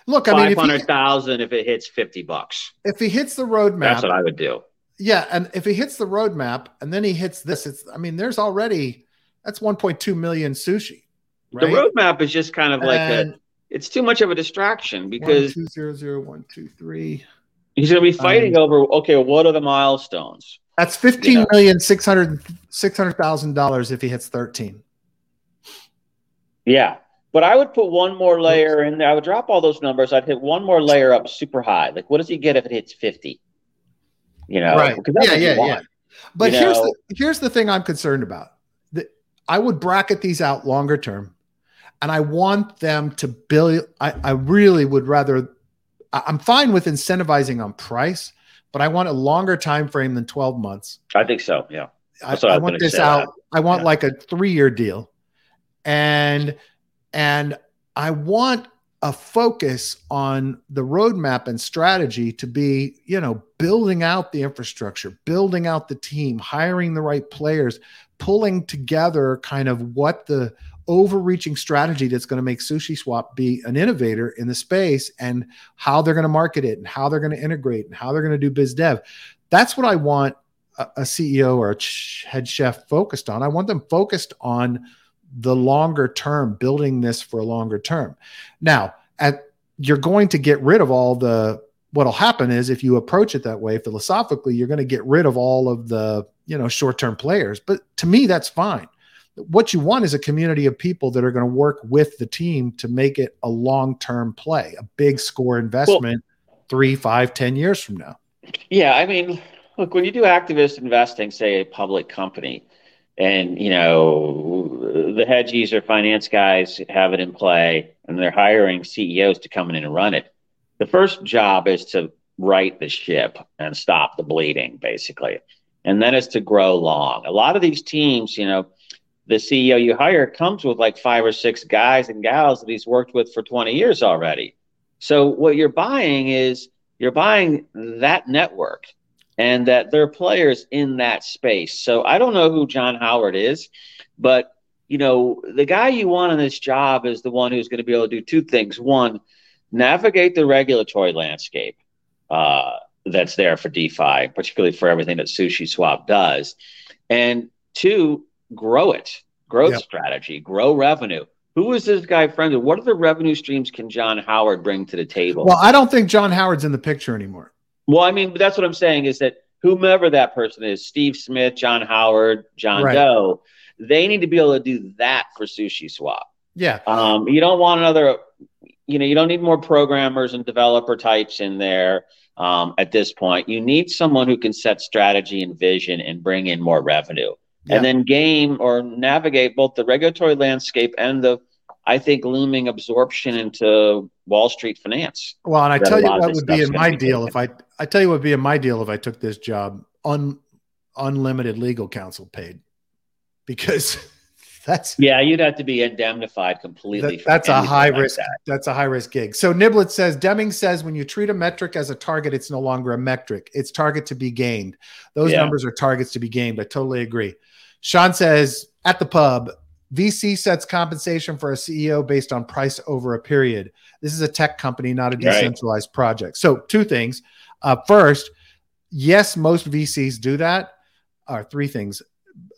S1: look, I mean,
S2: 500,000 if, if, it hits 50 bucks.
S1: If he hits the roadmap,
S2: that's what I would do.
S1: Yeah. And if he hits the roadmap and then he hits this, it's, I mean, there's already, that's 1.2 million sushi.
S2: Right? The roadmap is just kind of like and, a, it's too much of a distraction because
S1: one, two, zero, zero, one, two, three.
S2: He's going to be fighting um, over okay, what are the milestones?
S1: That's fifteen you know? million six hundred six hundred thousand dollars if he hits thirteen.
S2: Yeah, but I would put one more layer in there. I would drop all those numbers. I'd hit one more layer up super high. Like, what does he get if it hits fifty? You know,
S1: right? Yeah, yeah, yeah. But you here's know? the here's the thing I'm concerned about. That I would bracket these out longer term and I want them to build. I, I really would rather. I'm fine with incentivizing on price, but I want a longer time frame than 12 months.
S2: I think so. Yeah.
S1: I, I, I want this out. That. I want yeah. like a three year deal, and and I want a focus on the roadmap and strategy to be, you know, building out the infrastructure, building out the team, hiring the right players, pulling together kind of what the overreaching strategy that's going to make Sushi Swap be an innovator in the space and how they're going to market it and how they're going to integrate and how they're going to do biz dev. That's what I want a, a CEO or a head chef focused on. I want them focused on the longer term, building this for a longer term. Now, at you're going to get rid of all the what'll happen is if you approach it that way philosophically, you're going to get rid of all of the, you know, short-term players. But to me, that's fine. What you want is a community of people that are going to work with the team to make it a long-term play, a big score investment well, three, five, ten years from now.
S2: Yeah. I mean, look, when you do activist investing, say a public company, and you know the hedgies or finance guys have it in play and they're hiring ceos to come in and run it the first job is to right the ship and stop the bleeding basically and then it's to grow long a lot of these teams you know the ceo you hire comes with like five or six guys and gals that he's worked with for 20 years already so what you're buying is you're buying that network and that there are players in that space. So I don't know who John Howard is, but you know, the guy you want on this job is the one who's going to be able to do two things. One, navigate the regulatory landscape uh, that's there for DeFi, particularly for everything that Sushi Swap does. And two, grow it, growth yep. strategy, grow revenue. Who is this guy friend with? What are the revenue streams can John Howard bring to the table?
S1: Well, I don't think John Howard's in the picture anymore.
S2: Well, I mean, that's what I'm saying is that whomever that person is, Steve Smith, John Howard, John right. Doe, they need to be able to do that for Sushi Swap.
S1: Yeah.
S2: Um, you don't want another, you know, you don't need more programmers and developer types in there um, at this point. You need someone who can set strategy and vision and bring in more revenue. Yeah. And then game or navigate both the regulatory landscape and the I think looming absorption into Wall Street finance.
S1: Well, and I tell you what would be in my deal if I I tell you what would be in my deal if I took this job un, unlimited legal counsel paid because [laughs] that's
S2: yeah you'd have to be indemnified completely.
S1: That, that's a high like risk. That. That's a high risk gig. So Niblet says Deming says when you treat a metric as a target, it's no longer a metric. It's target to be gained. Those yeah. numbers are targets to be gained. I totally agree. Sean says at the pub, VC sets compensation for a CEO based on price over a period. This is a tech company, not a decentralized right. project. So, two things. Uh, first, yes, most VCs do that. Or three things.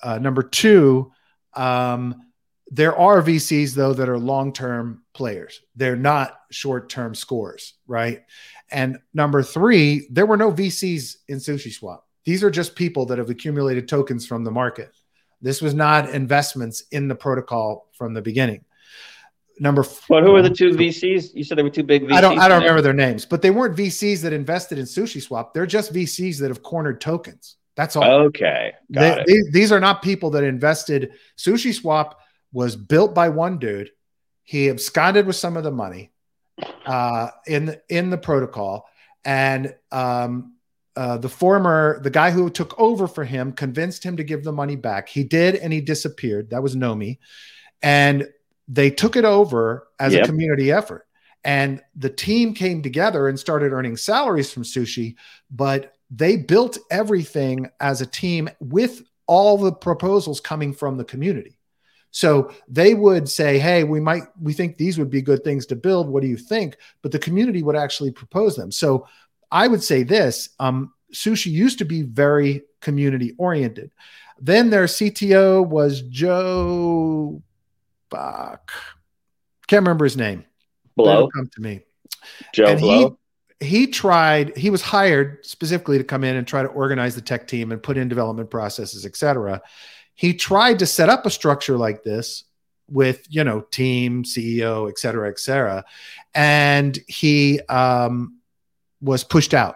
S1: Uh, number two, um, there are VCs though that are long-term players. They're not short-term scores, right? And number three, there were no VCs in Sushi Swap. These are just people that have accumulated tokens from the market. This was not investments in the protocol from the beginning. Number
S2: four, but who were the two VCs? You said there were two big VCs.
S1: I don't I don't remember their names, but they weren't VCs that invested in Sushi Swap. They're just VCs that have cornered tokens. That's all.
S2: Okay.
S1: They, these, these are not people that invested. Sushi Swap was built by one dude. He absconded with some of the money uh, in the, in the protocol, and um, uh, the former, the guy who took over for him, convinced him to give the money back. He did, and he disappeared. That was Nomi, and they took it over as yep. a community effort. And the team came together and started earning salaries from sushi, but they built everything as a team with all the proposals coming from the community. So they would say, "Hey, we might we think these would be good things to build. What do you think?" But the community would actually propose them. So I would say this um, sushi used to be very community oriented. Then their CTO was Joe Buck. Can't remember his name.
S2: Blow.
S1: Come to me.
S2: Joe and Blow.
S1: He, he tried, he was hired specifically to come in and try to organize the tech team and put in development processes, etc. He tried to set up a structure like this with, you know, team, CEO, et cetera, et cetera. And he, um, was pushed out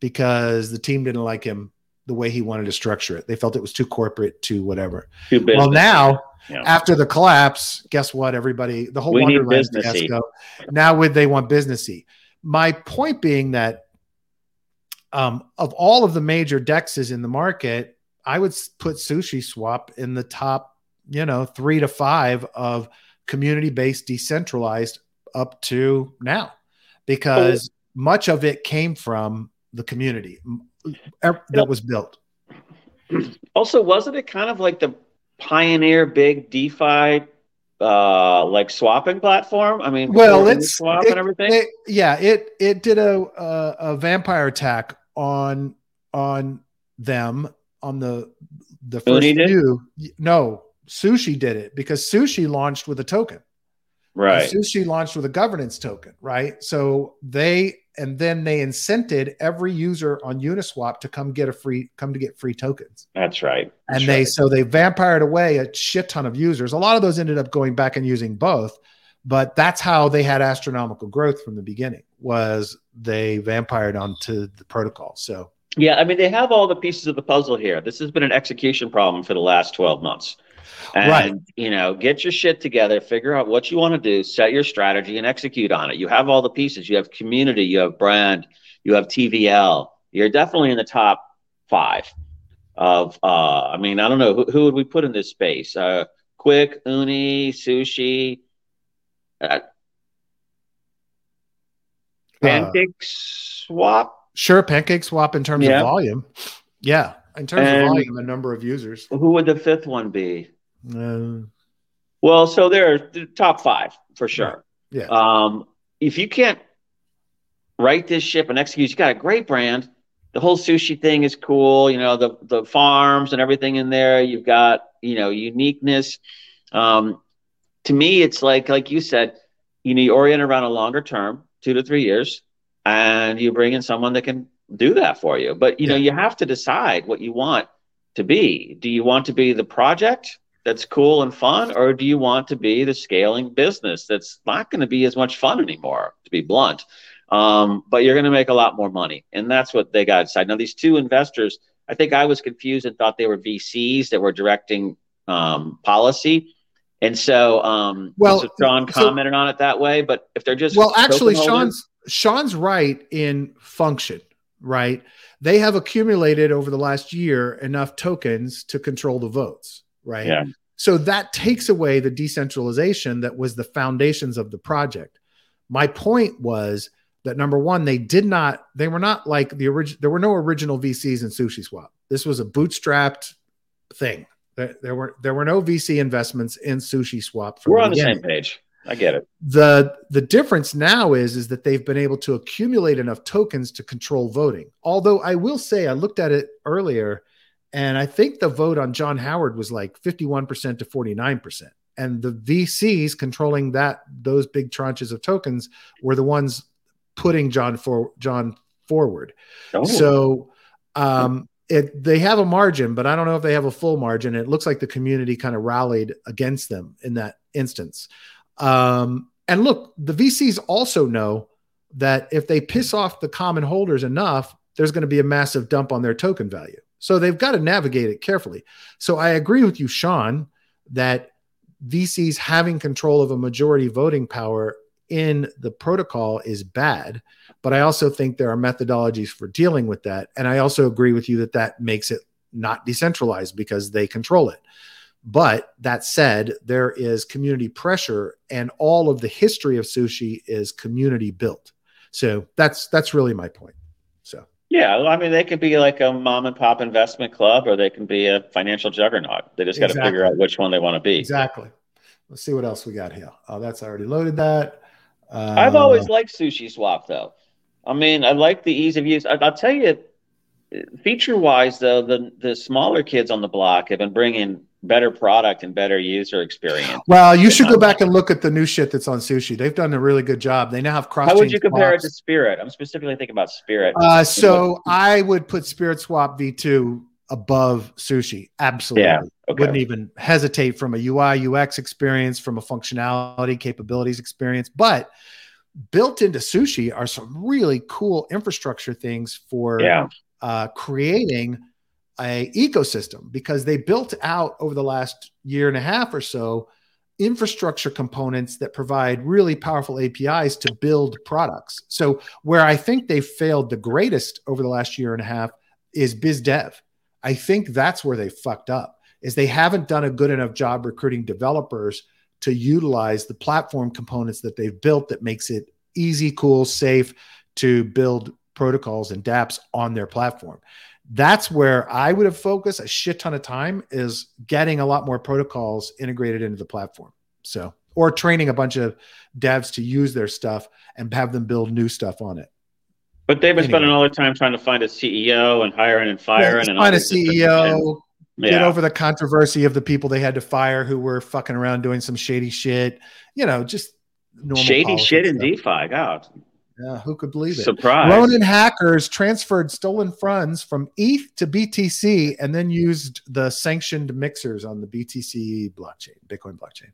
S1: because the team didn't like him the way he wanted to structure it. They felt it was too corporate, too whatever. Too well, now yeah. after the collapse, guess what? Everybody, the whole we Wonderland fiasco. Now would they want businessy. My point being that um, of all of the major dexes in the market, I would put Sushi Swap in the top, you know, three to five of community-based, decentralized up to now, because much of it came from the community that was built.
S2: Also, wasn't it kind of like the pioneer big DeFi uh like swapping platform i mean
S1: well it's
S2: swap
S1: it,
S2: and everything
S1: it, yeah it it did a, a, a vampire attack on on them on the the first few. No, sushi did it because sushi launched with a token.
S2: Right.
S1: And sushi launched with a governance token, right? So they and then they incented every user on Uniswap to come get a free come to get free tokens.
S2: That's right. That's
S1: and they
S2: right.
S1: so they vampired away a shit ton of users. A lot of those ended up going back and using both, but that's how they had astronomical growth from the beginning. Was they vampired onto the protocol? So
S2: Yeah, I mean, they have all the pieces of the puzzle here. This has been an execution problem for the last 12 months. And,
S1: Right.
S2: you know, get your shit together, figure out what you want to do, set your strategy, and execute on it. You have all the pieces. You have community, you have brand, you have TVL. You're definitely in the top five of, uh, I mean, I don't know, who, who would we put in this space? Uh, Quick, Uni, Sushi, uh, Pancake Swap.
S1: sure, Pancake Swap in terms
S2: Yeah.
S1: of volume, yeah, in terms
S2: And-
S1: of volume, a number of users.
S2: Who would the fifth one be?
S1: Uh,
S2: Well, so they're the top five for sure.
S1: yeah.
S2: Um, if you can't write this ship and execute, you got a great brand. The whole sushi thing is cool. You know the the farms and everything in there. You've got you know uniqueness. Um, to me, it's like like you said, you know, you orient around a longer term, two to three years, and you bring in someone that can do that for you. But you know, you have to decide what you want to be. Do you want to be the project that's cool and fun, or do you want to be the scaling business that's not going to be as much fun anymore, to be blunt? Um, but you're going to make a lot more money, and that's what they got decide. Now, these two investors, I think I was confused and thought they were VCs that were directing um, policy. And so, um,
S1: Well,
S2: so Sean
S1: so-
S2: commented on it that way. But if they're just
S1: well actually sean's sean's right in function right they have accumulated over the last year enough tokens to control the votes right
S2: Yeah.
S1: so that takes away the decentralization that was the foundations of the project my point was that number one they did not they were not like the original there were no original vcs in sushi swap this was a bootstrapped thing there, there were there were no vc investments in sushi swap
S2: we're on the same page. I get it.
S1: the the difference now is is that they've been able to accumulate enough tokens to control voting although i will say i looked at it earlier and i think the vote on john howard was like 51% to 49% and the vcs controlling that those big tranches of tokens were the ones putting john for john forward
S2: Oh,
S1: so um, it they have a margin, but I don't know if they have a full margin. It looks like the community kind of rallied against them in that instance. Um, and look, the VCs also know that if they piss off the common holders enough, there's going to be a massive dump on their token value. So they've got to navigate it carefully. So I agree with you, Sean, that VCs having control of a majority voting power in the protocol is bad but I also think there are methodologies for dealing with that. And I also agree with you that that makes it not decentralized because they control it. But that said, there is community pressure, and all of the history of sushi is community built. So that's that's really my point.
S2: Yeah, I mean, they could be like a mom and pop investment club, or they can be a financial juggernaut. They just got to
S1: Exactly.
S2: figure out which one they want to be.
S1: exactly. Let's see what else we got here. Oh, that's already loaded. That uh,
S2: I've always liked Sushi Swap, though. I mean, I like the ease of use. I, I'll tell you, feature wise, though, the the smaller kids on the block have been bringing better product and better user experience.
S1: well. You should go back and look at the new shit that's on sushi. They've done a really good job. They now have cross.
S2: How would you compare it to Spirit? I'm specifically thinking about Spirit.
S1: Uh, so I would put Spirit Swap V2 above sushi. Absolutely.
S2: Yeah, okay.
S1: Wouldn't even hesitate from a UI, UX experience, from a functionality, capabilities experience. But built into sushi are some really cool infrastructure things for
S2: yeah,
S1: uh, creating a ecosystem because they built out over the last year and a half or so infrastructure components that provide really powerful APIs to build products. So where I think they failed the greatest over the last year and a half is biz dev. I think that's where they fucked up is they haven't done a good enough job recruiting developers to utilize the platform components that they've built that makes it easy, cool, safe to build protocols and dApps on their platform. That's where I would have focused a shit ton of time is getting a lot more protocols integrated into the platform. So, or training a bunch of devs to use their stuff and have them build new stuff on it.
S2: But they've been anyway. spending all their time trying to find a CEO and hiring and firing. Yeah, and
S1: find a CEO, yeah. get over the controversy of the people they had to fire who were fucking around doing some shady shit. You know, just normal
S2: shady shit in DeFi. God.
S1: Yeah, who could believe it?
S2: Surprise.
S1: Ronin hackers transferred stolen funds from ETH to BTC and then used the sanctioned mixers on the BTC blockchain, Bitcoin blockchain.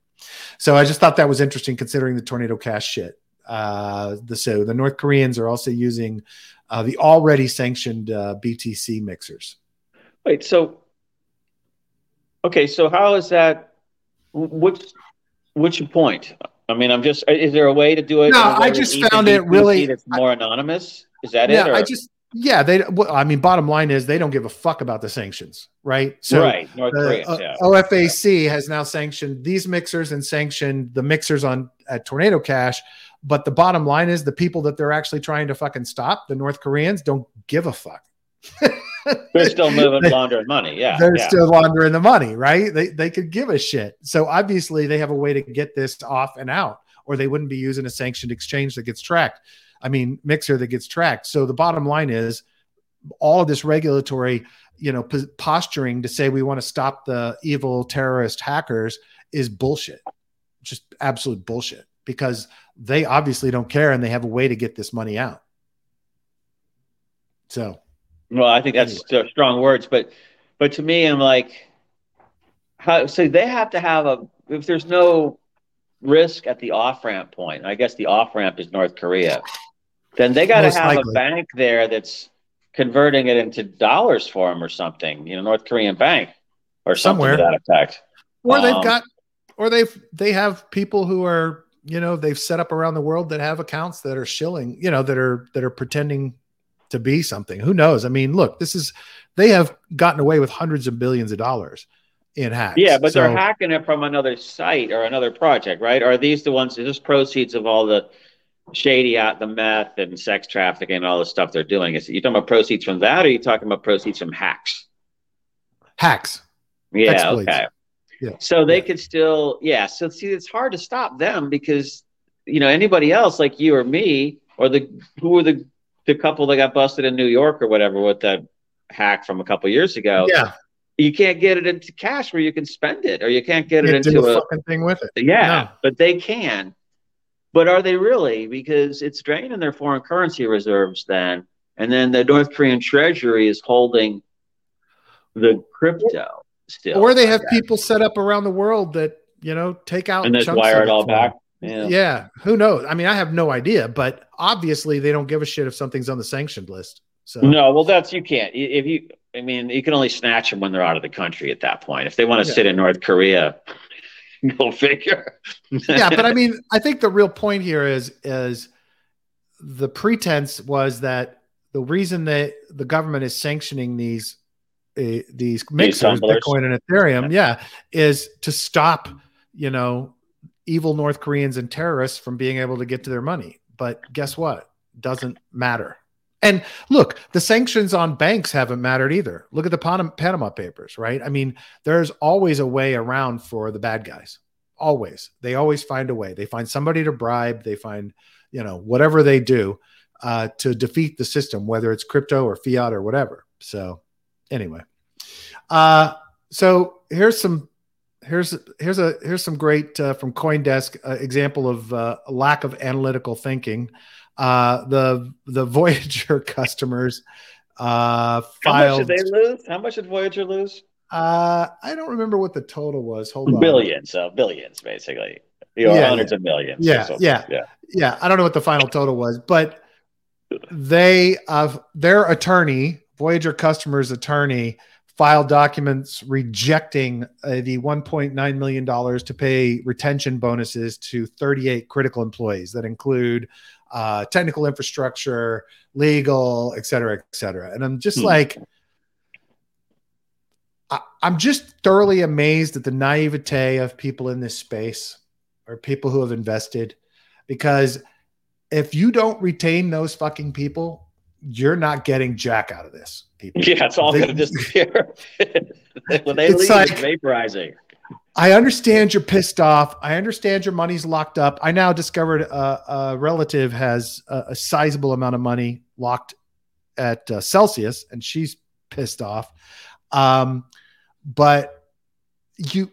S1: So I just thought that was interesting considering the tornado cash shit. Uh, the so the North Koreans are also using uh, the already sanctioned uh, BTC mixers.
S2: Wait, so okay, so how is that? Which which point? I mean, I'm just. Is there a way to do it?
S1: No, I just found it really.
S2: It's more I, anonymous. Is that
S1: yeah,
S2: it? Yeah,
S1: I just. Yeah, they. Well, I mean, bottom line is they don't give a fuck about the sanctions, right? So,
S2: right, North Korea. Uh, yeah.
S1: OFAC has now sanctioned these mixers and sanctioned the mixers on at Tornado Cash. But the bottom line is the people that they're actually trying to fucking stop, the North Koreans, don't give a fuck. [laughs]
S2: they're still moving, laundering money. Yeah,
S1: they're
S2: yeah.
S1: still laundering the money, right? They they could give a shit. So obviously they have a way to get this off and out, or they wouldn't be using a sanctioned exchange that gets tracked. I mean, mixer that gets tracked. So the bottom line is, all of this regulatory, you know, p- posturing to say we want to stop the evil terrorist hackers is bullshit. Just absolute bullshit because they obviously don't care and they have a way to get this money out. So
S2: well, I think that's anyway. strong words, but but to me, I'm like, how? So they have to have a. If there's no risk at the off ramp point, I guess the off ramp is North Korea. Then they got to have likely. a bank there that's converting it into dollars for them or something. You know, North Korean bank or something Somewhere. to that effect.
S1: Or um, they've got, or they've they have people who are you know they've set up around the world that have accounts that are shilling you know that are that are pretending to be something. Who knows? I mean, look, this is they have gotten away with hundreds of billions of dollars in hacks.
S2: Yeah, but so, they're hacking it from another site or another project, right? Are these the ones? Is this proceeds of all the shady out the meth and sex trafficking and all the stuff they're doing? Is you talking about proceeds from that, or are you talking about proceeds from hacks?
S1: Hacks.
S2: Yeah. Exploits. Okay. Yeah. So they yeah. could still, yeah. So see, it's hard to stop them because you know anybody else like you or me or the who are the the couple that got busted in New York or whatever with that hack from a couple years ago.
S1: Yeah.
S2: You can't get it into cash where you can spend it, or you can't get it into
S1: a, fucking thing with it.
S2: Yeah, but they can. But are they really? Because it's draining their foreign currency reserves then, and then the North Korean Treasury is holding the crypto still.
S1: Or they have people set up around the world that you know take out
S2: and just wire it all back. Yeah.
S1: yeah. Who knows? I mean, I have no idea, but obviously they don't give a shit if something's on the sanctioned list. So
S2: no, well, that's you can't. If you, I mean, you can only snatch them when they're out of the country at that point. If they want to yeah. sit in North Korea, [laughs] go figure.
S1: yeah, but I [laughs] mean, I think the real point here is is the pretense was that the reason that the government is sanctioning these uh, these mixers, these Bitcoin and Ethereum, yeah, is to stop, you know, evil North Koreans and terrorists from being able to get to their money. But guess what? Doesn't matter. And look, the sanctions on banks haven't mattered either. Look at the Panama Papers, right? I mean, there's always a way around for the bad guys. Always. They always find a way. They find somebody to bribe. They find, you know, whatever they do uh, to defeat the system, whether it's crypto or fiat or whatever. So, anyway. Uh, so here's some here's here's a here's some great uh, from CoinDesk uh, example of uh, lack of analytical thinking. Uh, the the [laughs] Voyager customers uh, filed.
S2: How much did they lose? How much did Voyager lose?
S1: Uh, I don't remember what the total was. Hold on.
S2: Billions, so billions, basically. You know, yeah, hundreds
S1: yeah.
S2: of millions.
S1: Yeah, yeah, yeah, yeah. I don't know what the final total was, but they uh, their attorney, Voyager customers' attorney, filed documents rejecting uh, the $1.9 million to pay retention bonuses to 38 critical employees that include uh, technical infrastructure, legal, et cetera, et cetera. And I'm just hmm. like, I, I'm just thoroughly amazed at the naivete of people in this space or people who have invested because if you don't retain those fucking people, you're not getting jack out of this. People.
S2: Yeah, it's all going to disappear. [laughs] when they leave, like, it's vaporizing.
S1: I understand you're pissed off. I understand your money's locked up. I now discovered a, a relative has a, a, sizable amount of money locked at uh, Celsius, and she's pissed off. Um, but you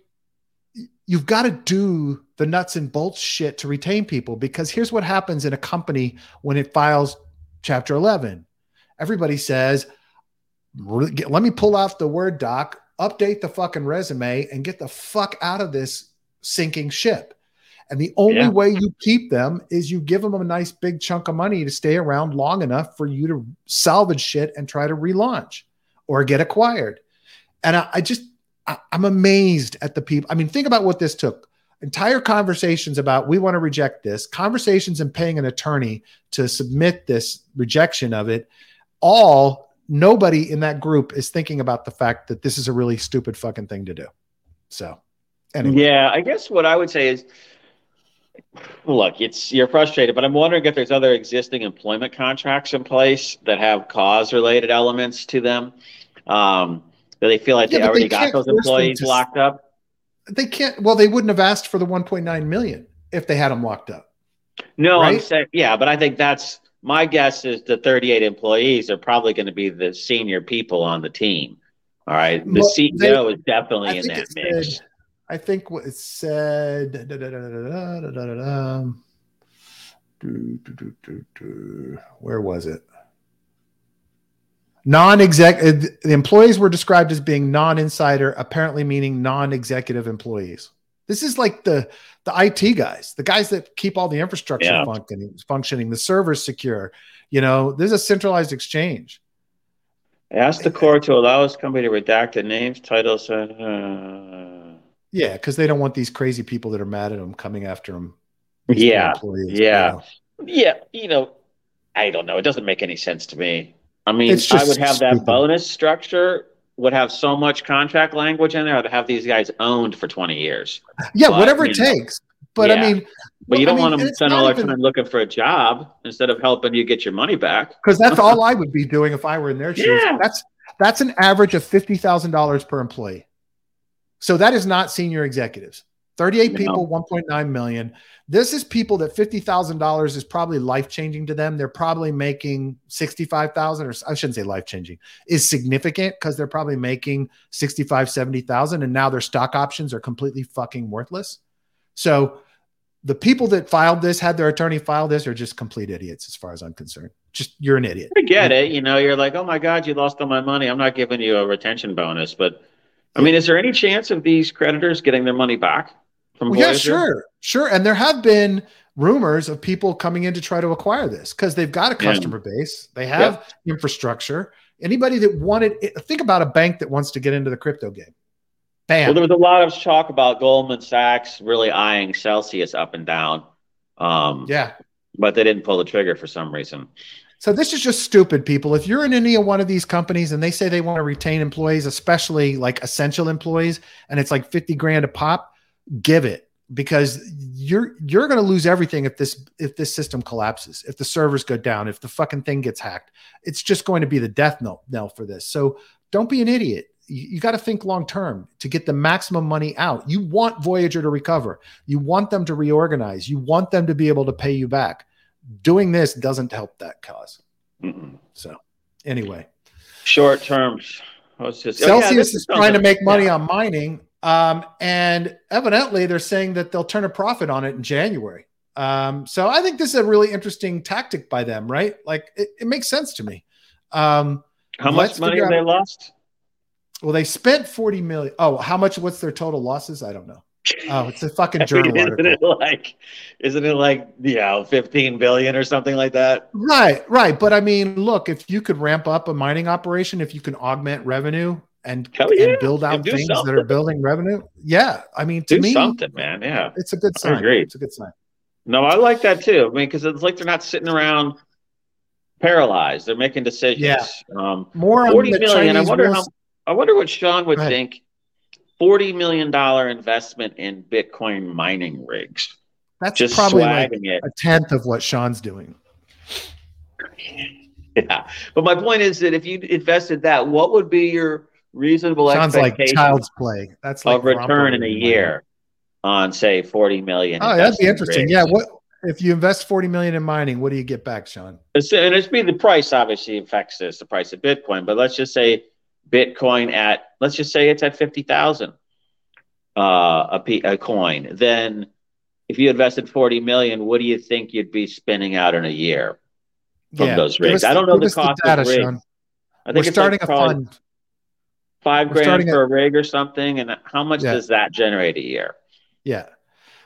S1: you've got to do the nuts and bolts shit to retain people because here's what happens in a company when it files chapter 11 everybody says let me pull off the word doc update the fucking resume and get the fuck out of this sinking ship and the only yeah. way you keep them is you give them a nice big chunk of money to stay around long enough for you to salvage shit and try to relaunch or get acquired and I, I just I, I'm amazed at the people. I mean, think about what this took. Entire conversations about we want to reject this, conversations and paying an attorney to submit this rejection of it. All nobody in that group is thinking about the fact that this is a really stupid fucking thing to do. So,
S2: anyway. yeah, I guess what I would say is look, it's you're frustrated, but I'm wondering if there's other existing employment contracts in place that have cause related elements to them. Um, do they feel like yeah, they already they got those employees to, locked up?
S1: They can't. Well, they wouldn't have asked for the 1.9 million if they had them locked up.
S2: No, right? I'm saying yeah, but I think that's my guess is the 38 employees are probably going to be the senior people on the team. All right, the well, CEO they, is definitely I in that mix.
S1: Said, I think what it said. Da, da, da, where was it? Non-exec the employees were described as being non-insider apparently meaning non-executive employees. This is like the the IT guys the guys that keep all the infrastructure yeah. functioning functioning the servers secure you know? There's a centralized exchange.
S2: Ask the court to allow this company to redact the names titles uh,
S1: yeah because they don't want these crazy people that are mad at them coming after them
S2: yeah yeah. you know. yeah you know i don't know. It doesn't make any sense to me I mean, I would have that bonus structure would have so much contract language in there to have these guys owned for 20 years.
S1: Yeah, but, whatever it know, takes. But yeah. I mean,
S2: but you don't I mean, want them to spend all their time looking for a job instead of helping you get your money back.
S1: Because that's [laughs] all I would be doing if I were in their shoes. Yeah. That's that's an average of fifty thousand dollars per employee. So that is not senior executives. 38 no. people, 1.9 million. This is people that $50,000 is probably life changing to them. They're probably making 65,000 or I shouldn't say life changing is significant because they're probably making 65, 70,000 and now their stock options are completely fucking worthless. So the people that filed this, had their attorney file this, are just complete idiots as far as I'm concerned. Just you're an idiot.
S2: I get it. You know, you're like, oh my God, you lost all my money. I'm not giving you a retention bonus. But I mean, is there any chance of these creditors getting their money back?
S1: From well, yeah, sure, sure. And there have been rumors of people coming in to try to acquire this because they've got a customer yeah. base, they have yep. infrastructure. Anybody that wanted, think about a bank that wants to get into the crypto game.
S2: Bam. Well, there was a lot of talk about Goldman Sachs really eyeing Celsius up and down. Um,
S1: yeah,
S2: but they didn't pull the trigger for some reason.
S1: So this is just stupid, people. If you're in any of one of these companies and they say they want to retain employees, especially like essential employees, and it's like 50 grand a pop, give it because you're you're going to lose everything if this if this system collapses if the servers go down if the fucking thing gets hacked. It's just going to be the death knell, knell for this. So don't be an idiot. You, you got to think long term to get the maximum money out. You want voyager to recover. You want them to reorganize. You want them to be able to pay you back. Doing this doesn't help that because so anyway.
S2: Short terms.
S1: Just, celsius oh yeah, is trying to make money yeah. on mining um, and evidently, they're saying that they'll turn a profit on it in January. Um, so I think this is a really interesting tactic by them, right? Like it, it makes sense to me. Um,
S2: how much money have they lost?
S1: Well, they spent 40 million. Oh, how much? What's their total losses? I don't know. Oh, it's a fucking [laughs] journal
S2: isn't
S1: article.
S2: It like, isn't it like, you know, 15 billion or something like that?
S1: Right, right. But I mean, look, if you could ramp up a mining operation, if you can augment revenue, and, yeah. and build out things something. that are building revenue. Yeah, I mean, to
S2: do
S1: me,
S2: something, man. Yeah,
S1: it's a good sign. Great, it's a good sign.
S2: No, I like that too. I mean, because it's like they're not sitting around paralyzed; they're making decisions.
S1: Yeah,
S2: um, more forty million. Chinese I wonder how. I wonder what Sean would think. Forty million dollar investment in Bitcoin mining rigs.
S1: That's just probably like it. a tenth of what Sean's doing. [laughs]
S2: Yeah, but my point is that if you invested that, what would be your reasonable
S1: Sounds like child's play. That's like
S2: of return in a year on say 40 million.
S1: Oh, that'd be interesting. Yeah. What if you invest 40 million in mining, what do you get back, Sean?
S2: It's, and it's be the price obviously affects this, the price of Bitcoin, but let's just say Bitcoin at let's just say it's at 50,000 uh, a, p- a coin. Then if you invested 40 million, what do you think you'd be spinning out in a year from yeah. those rigs? Us, I don't know the cost the data, of rigs. Sean. I think We're starting like a fund. Five We're grand for a, a rig or something. And how much yeah. does that generate a year?
S1: Yeah.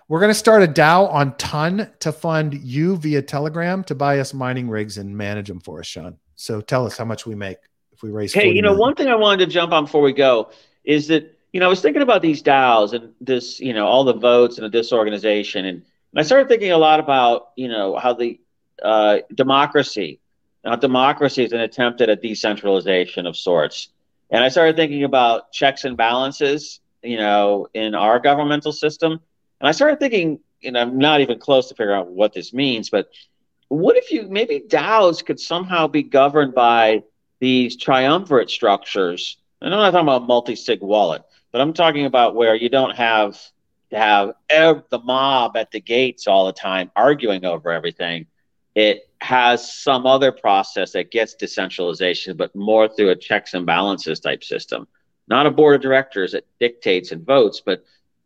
S1: We're going to start a DAO on Ton to fund you via Telegram to buy us mining rigs and manage them for us, Sean. So tell us how much we make if we raise.
S2: Hey, you know, million. one thing I wanted to jump on before we go is that you know I was thinking about these DAOs and this, you know, all the votes and the disorganization, and, and I started thinking a lot about you know how the uh, democracy. Now, democracy is an attempt at a decentralization of sorts, and I started thinking about checks and balances, you know, in our governmental system, and I started thinking, and I'm not even close to figuring out what this means, but what if you maybe DAOs could somehow be governed by these triumvirate structures. And I'm not talking about multi-sig wallet, but I'm talking about where you don't have to have ev- the mob at the gates all the time arguing over everything. It has some other process that gets decentralization, but more through a checks and balances type system. Not a board of directors that dictates and votes, but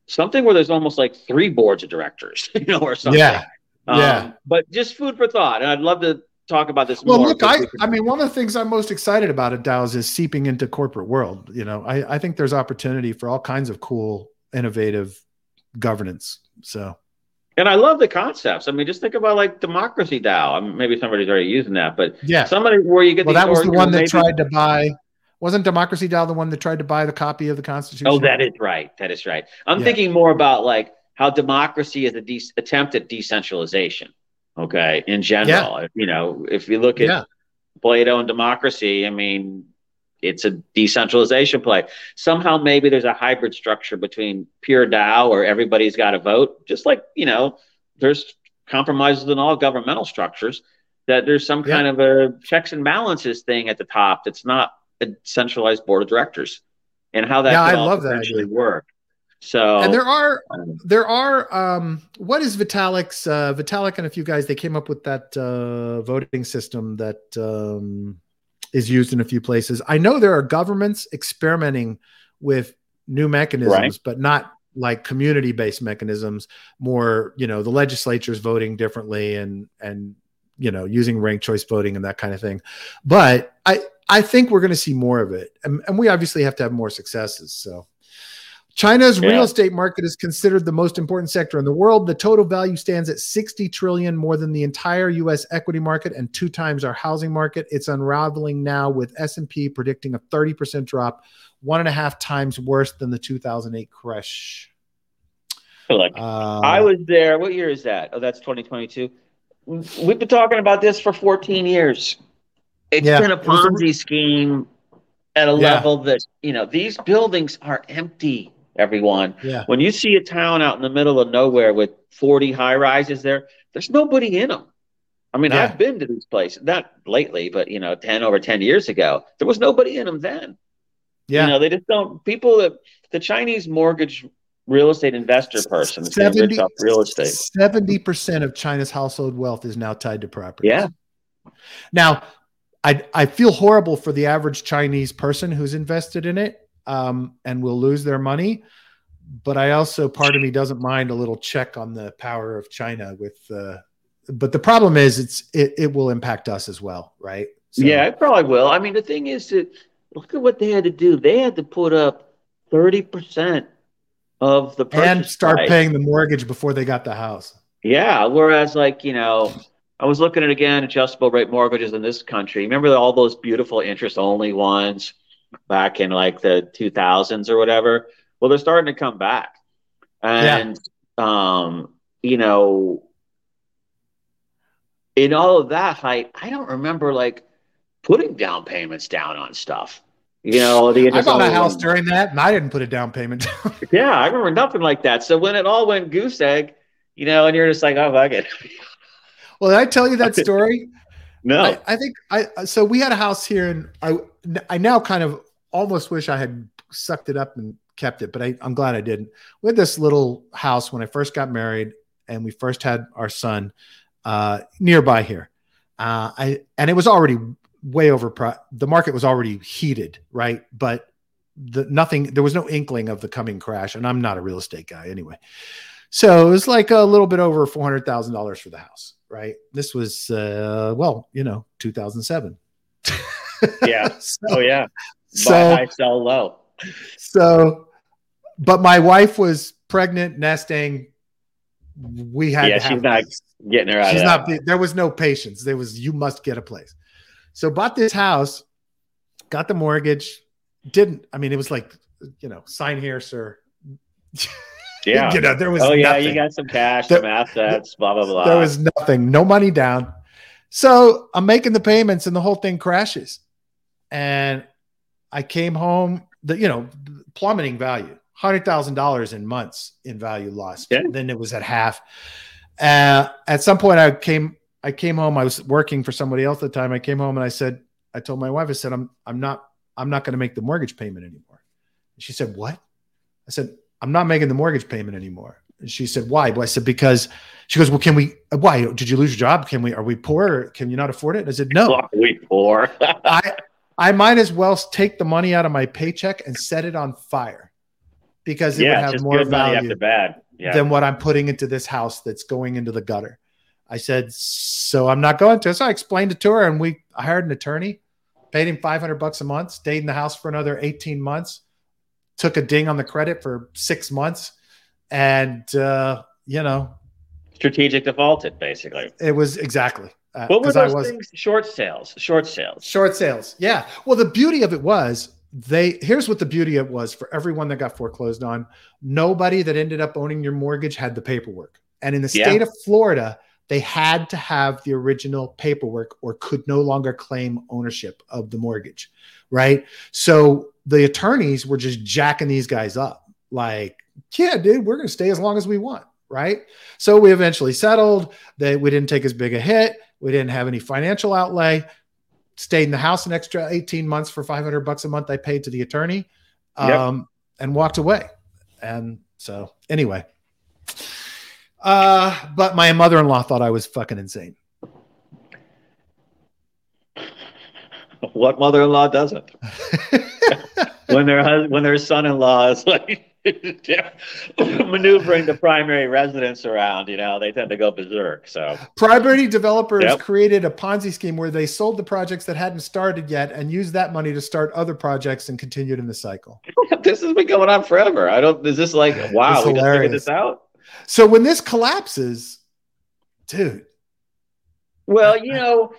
S2: something where there's almost like three boards of directors, [laughs] you know, or something.
S1: Yeah. Um, yeah.
S2: But just food for thought. And I'd love to talk about this
S1: well
S2: more,
S1: look i i mean one of the things i'm most excited about at DAOs is seeping into corporate world you know i i think there's opportunity for all kinds of cool innovative governance so
S2: and i love the concepts i mean just think about like democracy dao I mean, maybe somebody's already using that but
S1: yeah
S2: somebody where you get the.
S1: well that was the one that tried to buy wasn't democracy dao the one that tried to buy the copy of the constitution
S2: oh that is right that is right i'm yeah. thinking more about like how democracy is a de- attempt at decentralization Okay, in general, yeah. you know, if you look at yeah. Plato and democracy, I mean, it's a decentralization play. Somehow, maybe there's a hybrid structure between pure DAO, or everybody's got a vote, just like you know, there's compromises in all governmental structures. That there's some yeah. kind of a checks and balances thing at the top that's not a centralized board of directors, and how that yeah, I love that idea. work. So
S1: and there are um, there are um, what is Vitalik's uh, Vitalik and a few guys they came up with that uh, voting system that um, is used in a few places. I know there are governments experimenting with new mechanisms, right. but not like community based mechanisms. More, you know, the legislatures voting differently and and you know using ranked choice voting and that kind of thing. But I I think we're going to see more of it, and, and we obviously have to have more successes. So. China's yeah. real estate market is considered the most important sector in the world. The total value stands at 60 trillion, more than the entire US equity market and two times our housing market. It's unraveling now with S&P predicting a 30% drop, one and a half times worse than the 2008 crash.
S2: Look, uh, I was there. What year is that? Oh, that's 2022. We've been talking about this for 14 years. It's yeah, been a Ponzi a, scheme at a yeah. level that, you know, these buildings are empty everyone.
S1: Yeah.
S2: When you see a town out in the middle of nowhere with 40 high rises there, there's nobody in them. I mean, yeah. I've been to these places, not lately, but you know, 10 over 10 years ago, there was nobody in them then. Yeah. You know, they just don't, people that the Chinese mortgage real estate investor person 70, real estate.
S1: 70% of China's household wealth is now tied to property.
S2: Yeah.
S1: Now, I, I feel horrible for the average Chinese person who's invested in it um, and will lose their money. But I also, part of me doesn't mind a little check on the power of China with. Uh, but the problem is, it's it, it will impact us as well, right?
S2: So, yeah, it probably will. I mean, the thing is to look at what they had to do. They had to put up thirty percent of the
S1: and start price. paying the mortgage before they got the house.
S2: Yeah, whereas like you know, I was looking at again adjustable rate mortgages in this country. Remember all those beautiful interest only ones back in like the 2000s or whatever. Well, they're starting to come back. And, yeah. um, you know, in all of that height, I don't remember like putting down payments down on stuff. You know, the
S1: I bought a house during that and I didn't put a down payment down. [laughs]
S2: yeah, I remember nothing like that. So when it all went goose egg, you know, and you're just like, oh, fuck it. [laughs]
S1: well, did I tell you that [laughs] story?
S2: no.
S1: I, I think I so we had a house here and I I now kind of almost wish I had sucked it up and kept it, but I, I'm glad I didn't. We had this little house when I first got married and we first had our son uh, nearby here. Uh, I and it was already way over. the market was already heated, right? But the nothing. There was no inkling of the coming crash, and I'm not a real estate guy anyway. So it was like a little bit over four hundred thousand dollars for the house, right? This was uh, well, you know, 2007.
S2: yeah. [laughs] so, oh yeah.
S1: So
S2: high, sell low.
S1: So, but my wife was pregnant, nesting. We had.
S2: Yeah, she's not getting her out. She's not.
S1: There was no patience. There was. You must get a place. So bought this house, got the mortgage. Didn't. I mean, it was like, you know, sign here, sir. [laughs]
S2: Yeah.
S1: you know, there was.
S2: Oh yeah,
S1: nothing.
S2: you got some cash, there, some assets, blah blah blah.
S1: There was nothing. No money down. So I'm making the payments, and the whole thing crashes. And I came home. The you know plummeting value, hundred thousand dollars in months in value lost. Yeah. Then it was at half. Uh, at some point, I came. I came home. I was working for somebody else at the time. I came home and I said, I told my wife, I said, I'm I'm not I'm not going to make the mortgage payment anymore. And she said, What? I said, I'm not making the mortgage payment anymore. And she said, Why? Well, I said, Because she goes, Well, can we why? Did you lose your job? Can we are we poor? Can you not afford it? I said, No.
S2: Are we poor? [laughs]
S1: I I might as well take the money out of my paycheck and set it on fire because it yeah, would have more value
S2: bad.
S1: Yeah. than what I'm putting into this house that's going into the gutter. I said, so I'm not going to. So I explained it to her, and we I hired an attorney, paid him 500 bucks a month, stayed in the house for another 18 months, took a ding on the credit for six months, and uh, you know,
S2: strategic defaulted basically.
S1: It was exactly.
S2: Uh, what were those was, things? Short sales. Short sales.
S1: Short sales. Yeah. Well, the beauty of it was they. Here's what the beauty of it was for everyone that got foreclosed on. Nobody that ended up owning your mortgage had the paperwork, and in the state yeah. of Florida they had to have the original paperwork or could no longer claim ownership of the mortgage, right? So the attorneys were just jacking these guys up like, yeah, dude, we're going to stay as long as we want, right? So we eventually settled that we didn't take as big a hit, we didn't have any financial outlay, stayed in the house an extra 18 months for 500 bucks a month I paid to the attorney um, yep. and walked away. And so anyway, uh, but my mother in law thought I was fucking insane.
S2: What mother in law doesn't? [laughs] when their when their son in law is like [laughs] maneuvering the primary residents around, you know, they tend to go berserk. So,
S1: primary developers yep. created a Ponzi scheme where they sold the projects that hadn't started yet and used that money to start other projects and continued in the cycle. [laughs]
S2: this has been going on forever. I don't. Is this like wow? we just figured this out.
S1: So when this collapses, dude.
S2: Well, you know,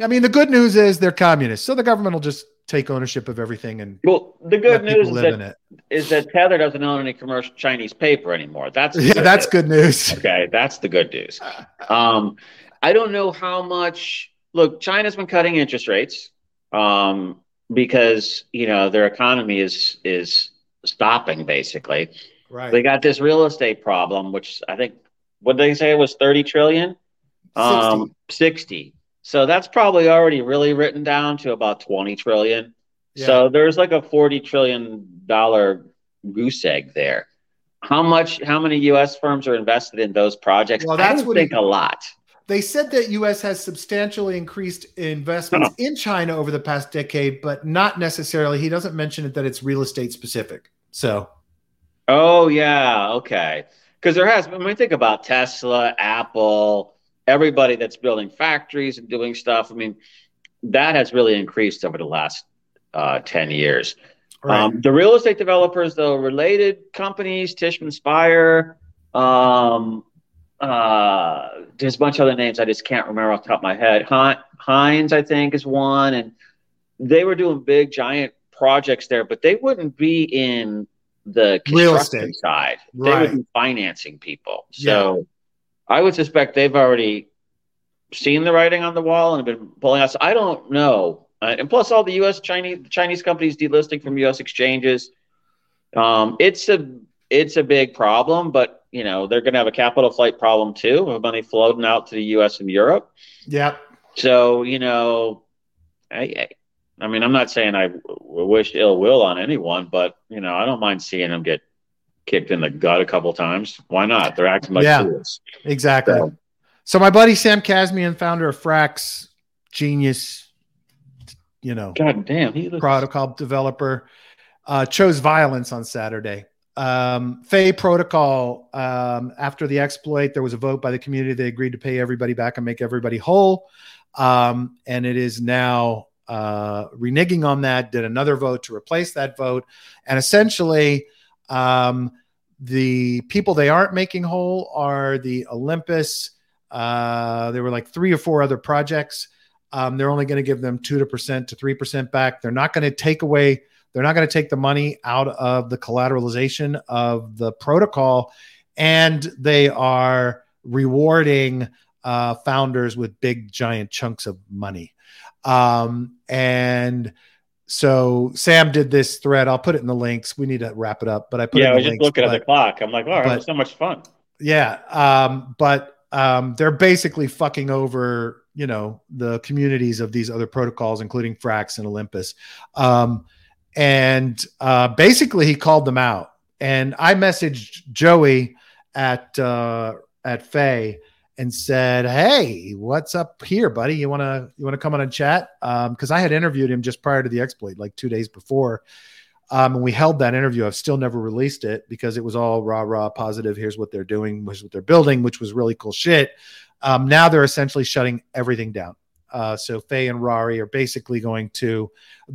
S1: I mean, the good news is they're communists, so the government will just take ownership of everything and
S2: well the good news is that, is that tether doesn't own any commercial chinese paper anymore that's [laughs]
S1: yeah good that's news. good news [laughs]
S2: okay that's the good news um i don't know how much look china's been cutting interest rates um because you know their economy is is stopping basically
S1: Right.
S2: They got this real estate problem, which I think what did they say it was 30 trillion? 60. Um 60. So that's probably already really written down to about 20 trillion. Yeah. So there's like a 40 trillion dollar goose egg there. How much how many US firms are invested in those projects? Well, that's I don't think he, a lot.
S1: They said that US has substantially increased investments in China over the past decade, but not necessarily. He doesn't mention it that it's real estate specific. So
S2: Oh yeah, okay. Because there has. I mean, think about Tesla, Apple, everybody that's building factories and doing stuff. I mean, that has really increased over the last uh, ten years. Right. Um, the real estate developers, though, related companies, Tishman Speyer, um, uh, there's a bunch of other names I just can't remember off the top of my head. Hines, I think, is one, and they were doing big, giant projects there, but they wouldn't be in the construction side. Right. They would be financing people. So. I would suspect they've already seen the writing on the wall and have been pulling us. I don't know. Uh, and plus, all the U.S. Chinese Chinese companies delisting from U.S. exchanges. Um, it's a it's a big problem, but you know they're going to have a capital flight problem too, of money floating out to the U.S. and Europe.
S1: Yeah.
S2: So you know, I, I mean, I'm not saying I w- wish ill will on anyone, but you know, I don't mind seeing them get kicked in the gut a couple times. Why not? They're acting like
S1: Yeah.
S2: fools.
S1: Exactly.
S2: So,
S1: So my buddy Sam Kazemian, founder of Frax, genius, you know,
S2: God damn, he looks.
S1: protocol developer, uh, chose violence on Saturday. Um, FEI Protocol, um, after the exploit, there was a vote by the community. They agreed to pay everybody back and make everybody whole. Um, and it is now uh, reneging on that, did another vote to replace that vote. And essentially, um, the people they aren't making whole are the Olympus. Uh, there were like three or four other projects. Um, they're only going to give them two to percent to three percent back. They're not going to take away. They're not going to take the money out of the collateralization of the protocol, and they are rewarding uh, founders with big giant chunks of money. Um, and so Sam did this thread. I'll put it in the links. We need to wrap it up, but I put
S2: Yeah, I was just
S1: links.
S2: looking at the clock. I'm like, oh,
S1: but-
S2: was so much fun.
S1: yeah, um, but um, they're basically fucking over, you know, the communities of these other protocols, including Frax and Olympus. Um, and uh, basically, he called them out. And I messaged Joey at uh, at FEI and said, "Hey, what's up here, buddy? You wanna you wanna come on and chat?" Because I had interviewed him just prior to the exploit, like two days before. Um, and we held that interview. I've still never released it because it was all rah rah positive. Here's what they're doing. Here's what they're building, which was really cool shit. Um, now they're essentially shutting everything down. Uh, so FEI and Rari are basically going to,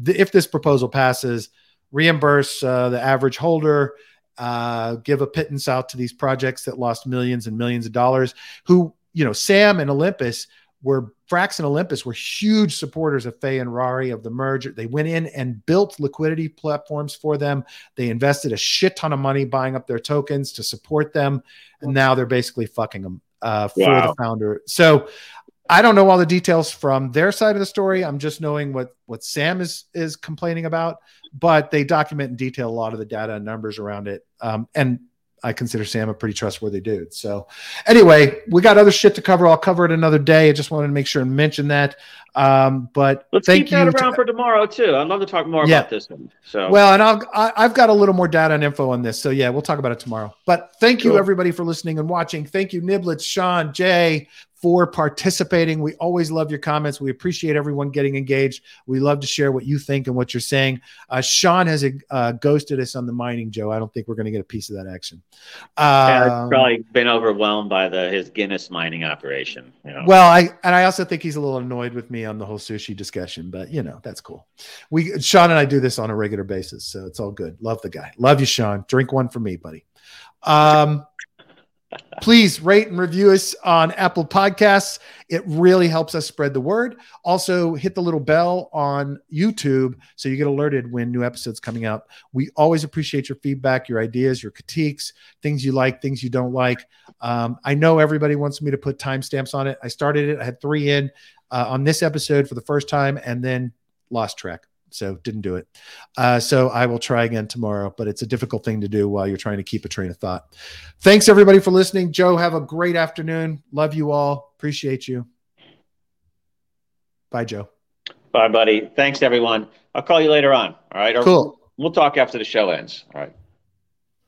S1: if this proposal passes, reimburse uh, the average holder, uh, give a pittance out to these projects that lost millions and millions of dollars. Who, you know, Sam and Olympus were Frax and Olympus were huge supporters of FEI and Rari of the merger. They went in and built liquidity platforms for them. They invested a shit ton of money buying up their tokens to support them, and now they're basically fucking them uh, for
S2: Wow.
S1: the founder. So I don't know all the details from their side of the story. I'm just knowing what what Sam is is complaining about, but they document in detail a lot of the data and numbers around it. Um, and I consider Sam a pretty trustworthy dude. So anyway, we got other shit to cover. I'll cover it another day. I just wanted to make sure and mention that. Um, but
S2: Let's keep that around
S1: to-
S2: for tomorrow too. I'd love to talk more
S1: Yeah.
S2: about this one. So
S1: well, and I'll, I, I've got a little more data and info on this. So yeah, we'll talk about it tomorrow. But thank you everybody for listening and watching. Thank you, Niblets, Sean, Jay, for participating. We always love your comments. We appreciate everyone getting engaged. We love to share what you think and what you're saying. Uh, Sean has uh, ghosted us on the mining, Joe. I don't think we're going to get a piece of that action.
S2: yeah,
S1: Um,
S2: probably been overwhelmed by the his Guinness mining operation. You know?
S1: Well, I and I also think he's a little annoyed with on the whole sushi discussion, but you know that's cool. We Sean and I do this on a regular basis, so it's all good. Love the guy. Love you, Sean. Drink one for me, buddy. Um, please rate and review us on Apple Podcasts. It really helps us spread the word. Also, hit the little bell on YouTube so you get alerted when new episodes coming out. We always appreciate your feedback, your ideas, your critiques, things you like, things you don't like. Um, I know everybody wants me to put timestamps on it. I started it. I had three in uh, on this episode for the first time, and then lost track. So didn't do it. Uh, so I will try again tomorrow, but it's a difficult thing to do while you're trying to keep a train of thought. Thanks everybody for listening. Joe, have a great afternoon. Love you all. Appreciate you. Bye, Joe.
S2: Bye, buddy. Thanks, everyone. I'll call you later on. All right. Or
S1: Cool.
S2: We'll talk after the show ends. All right.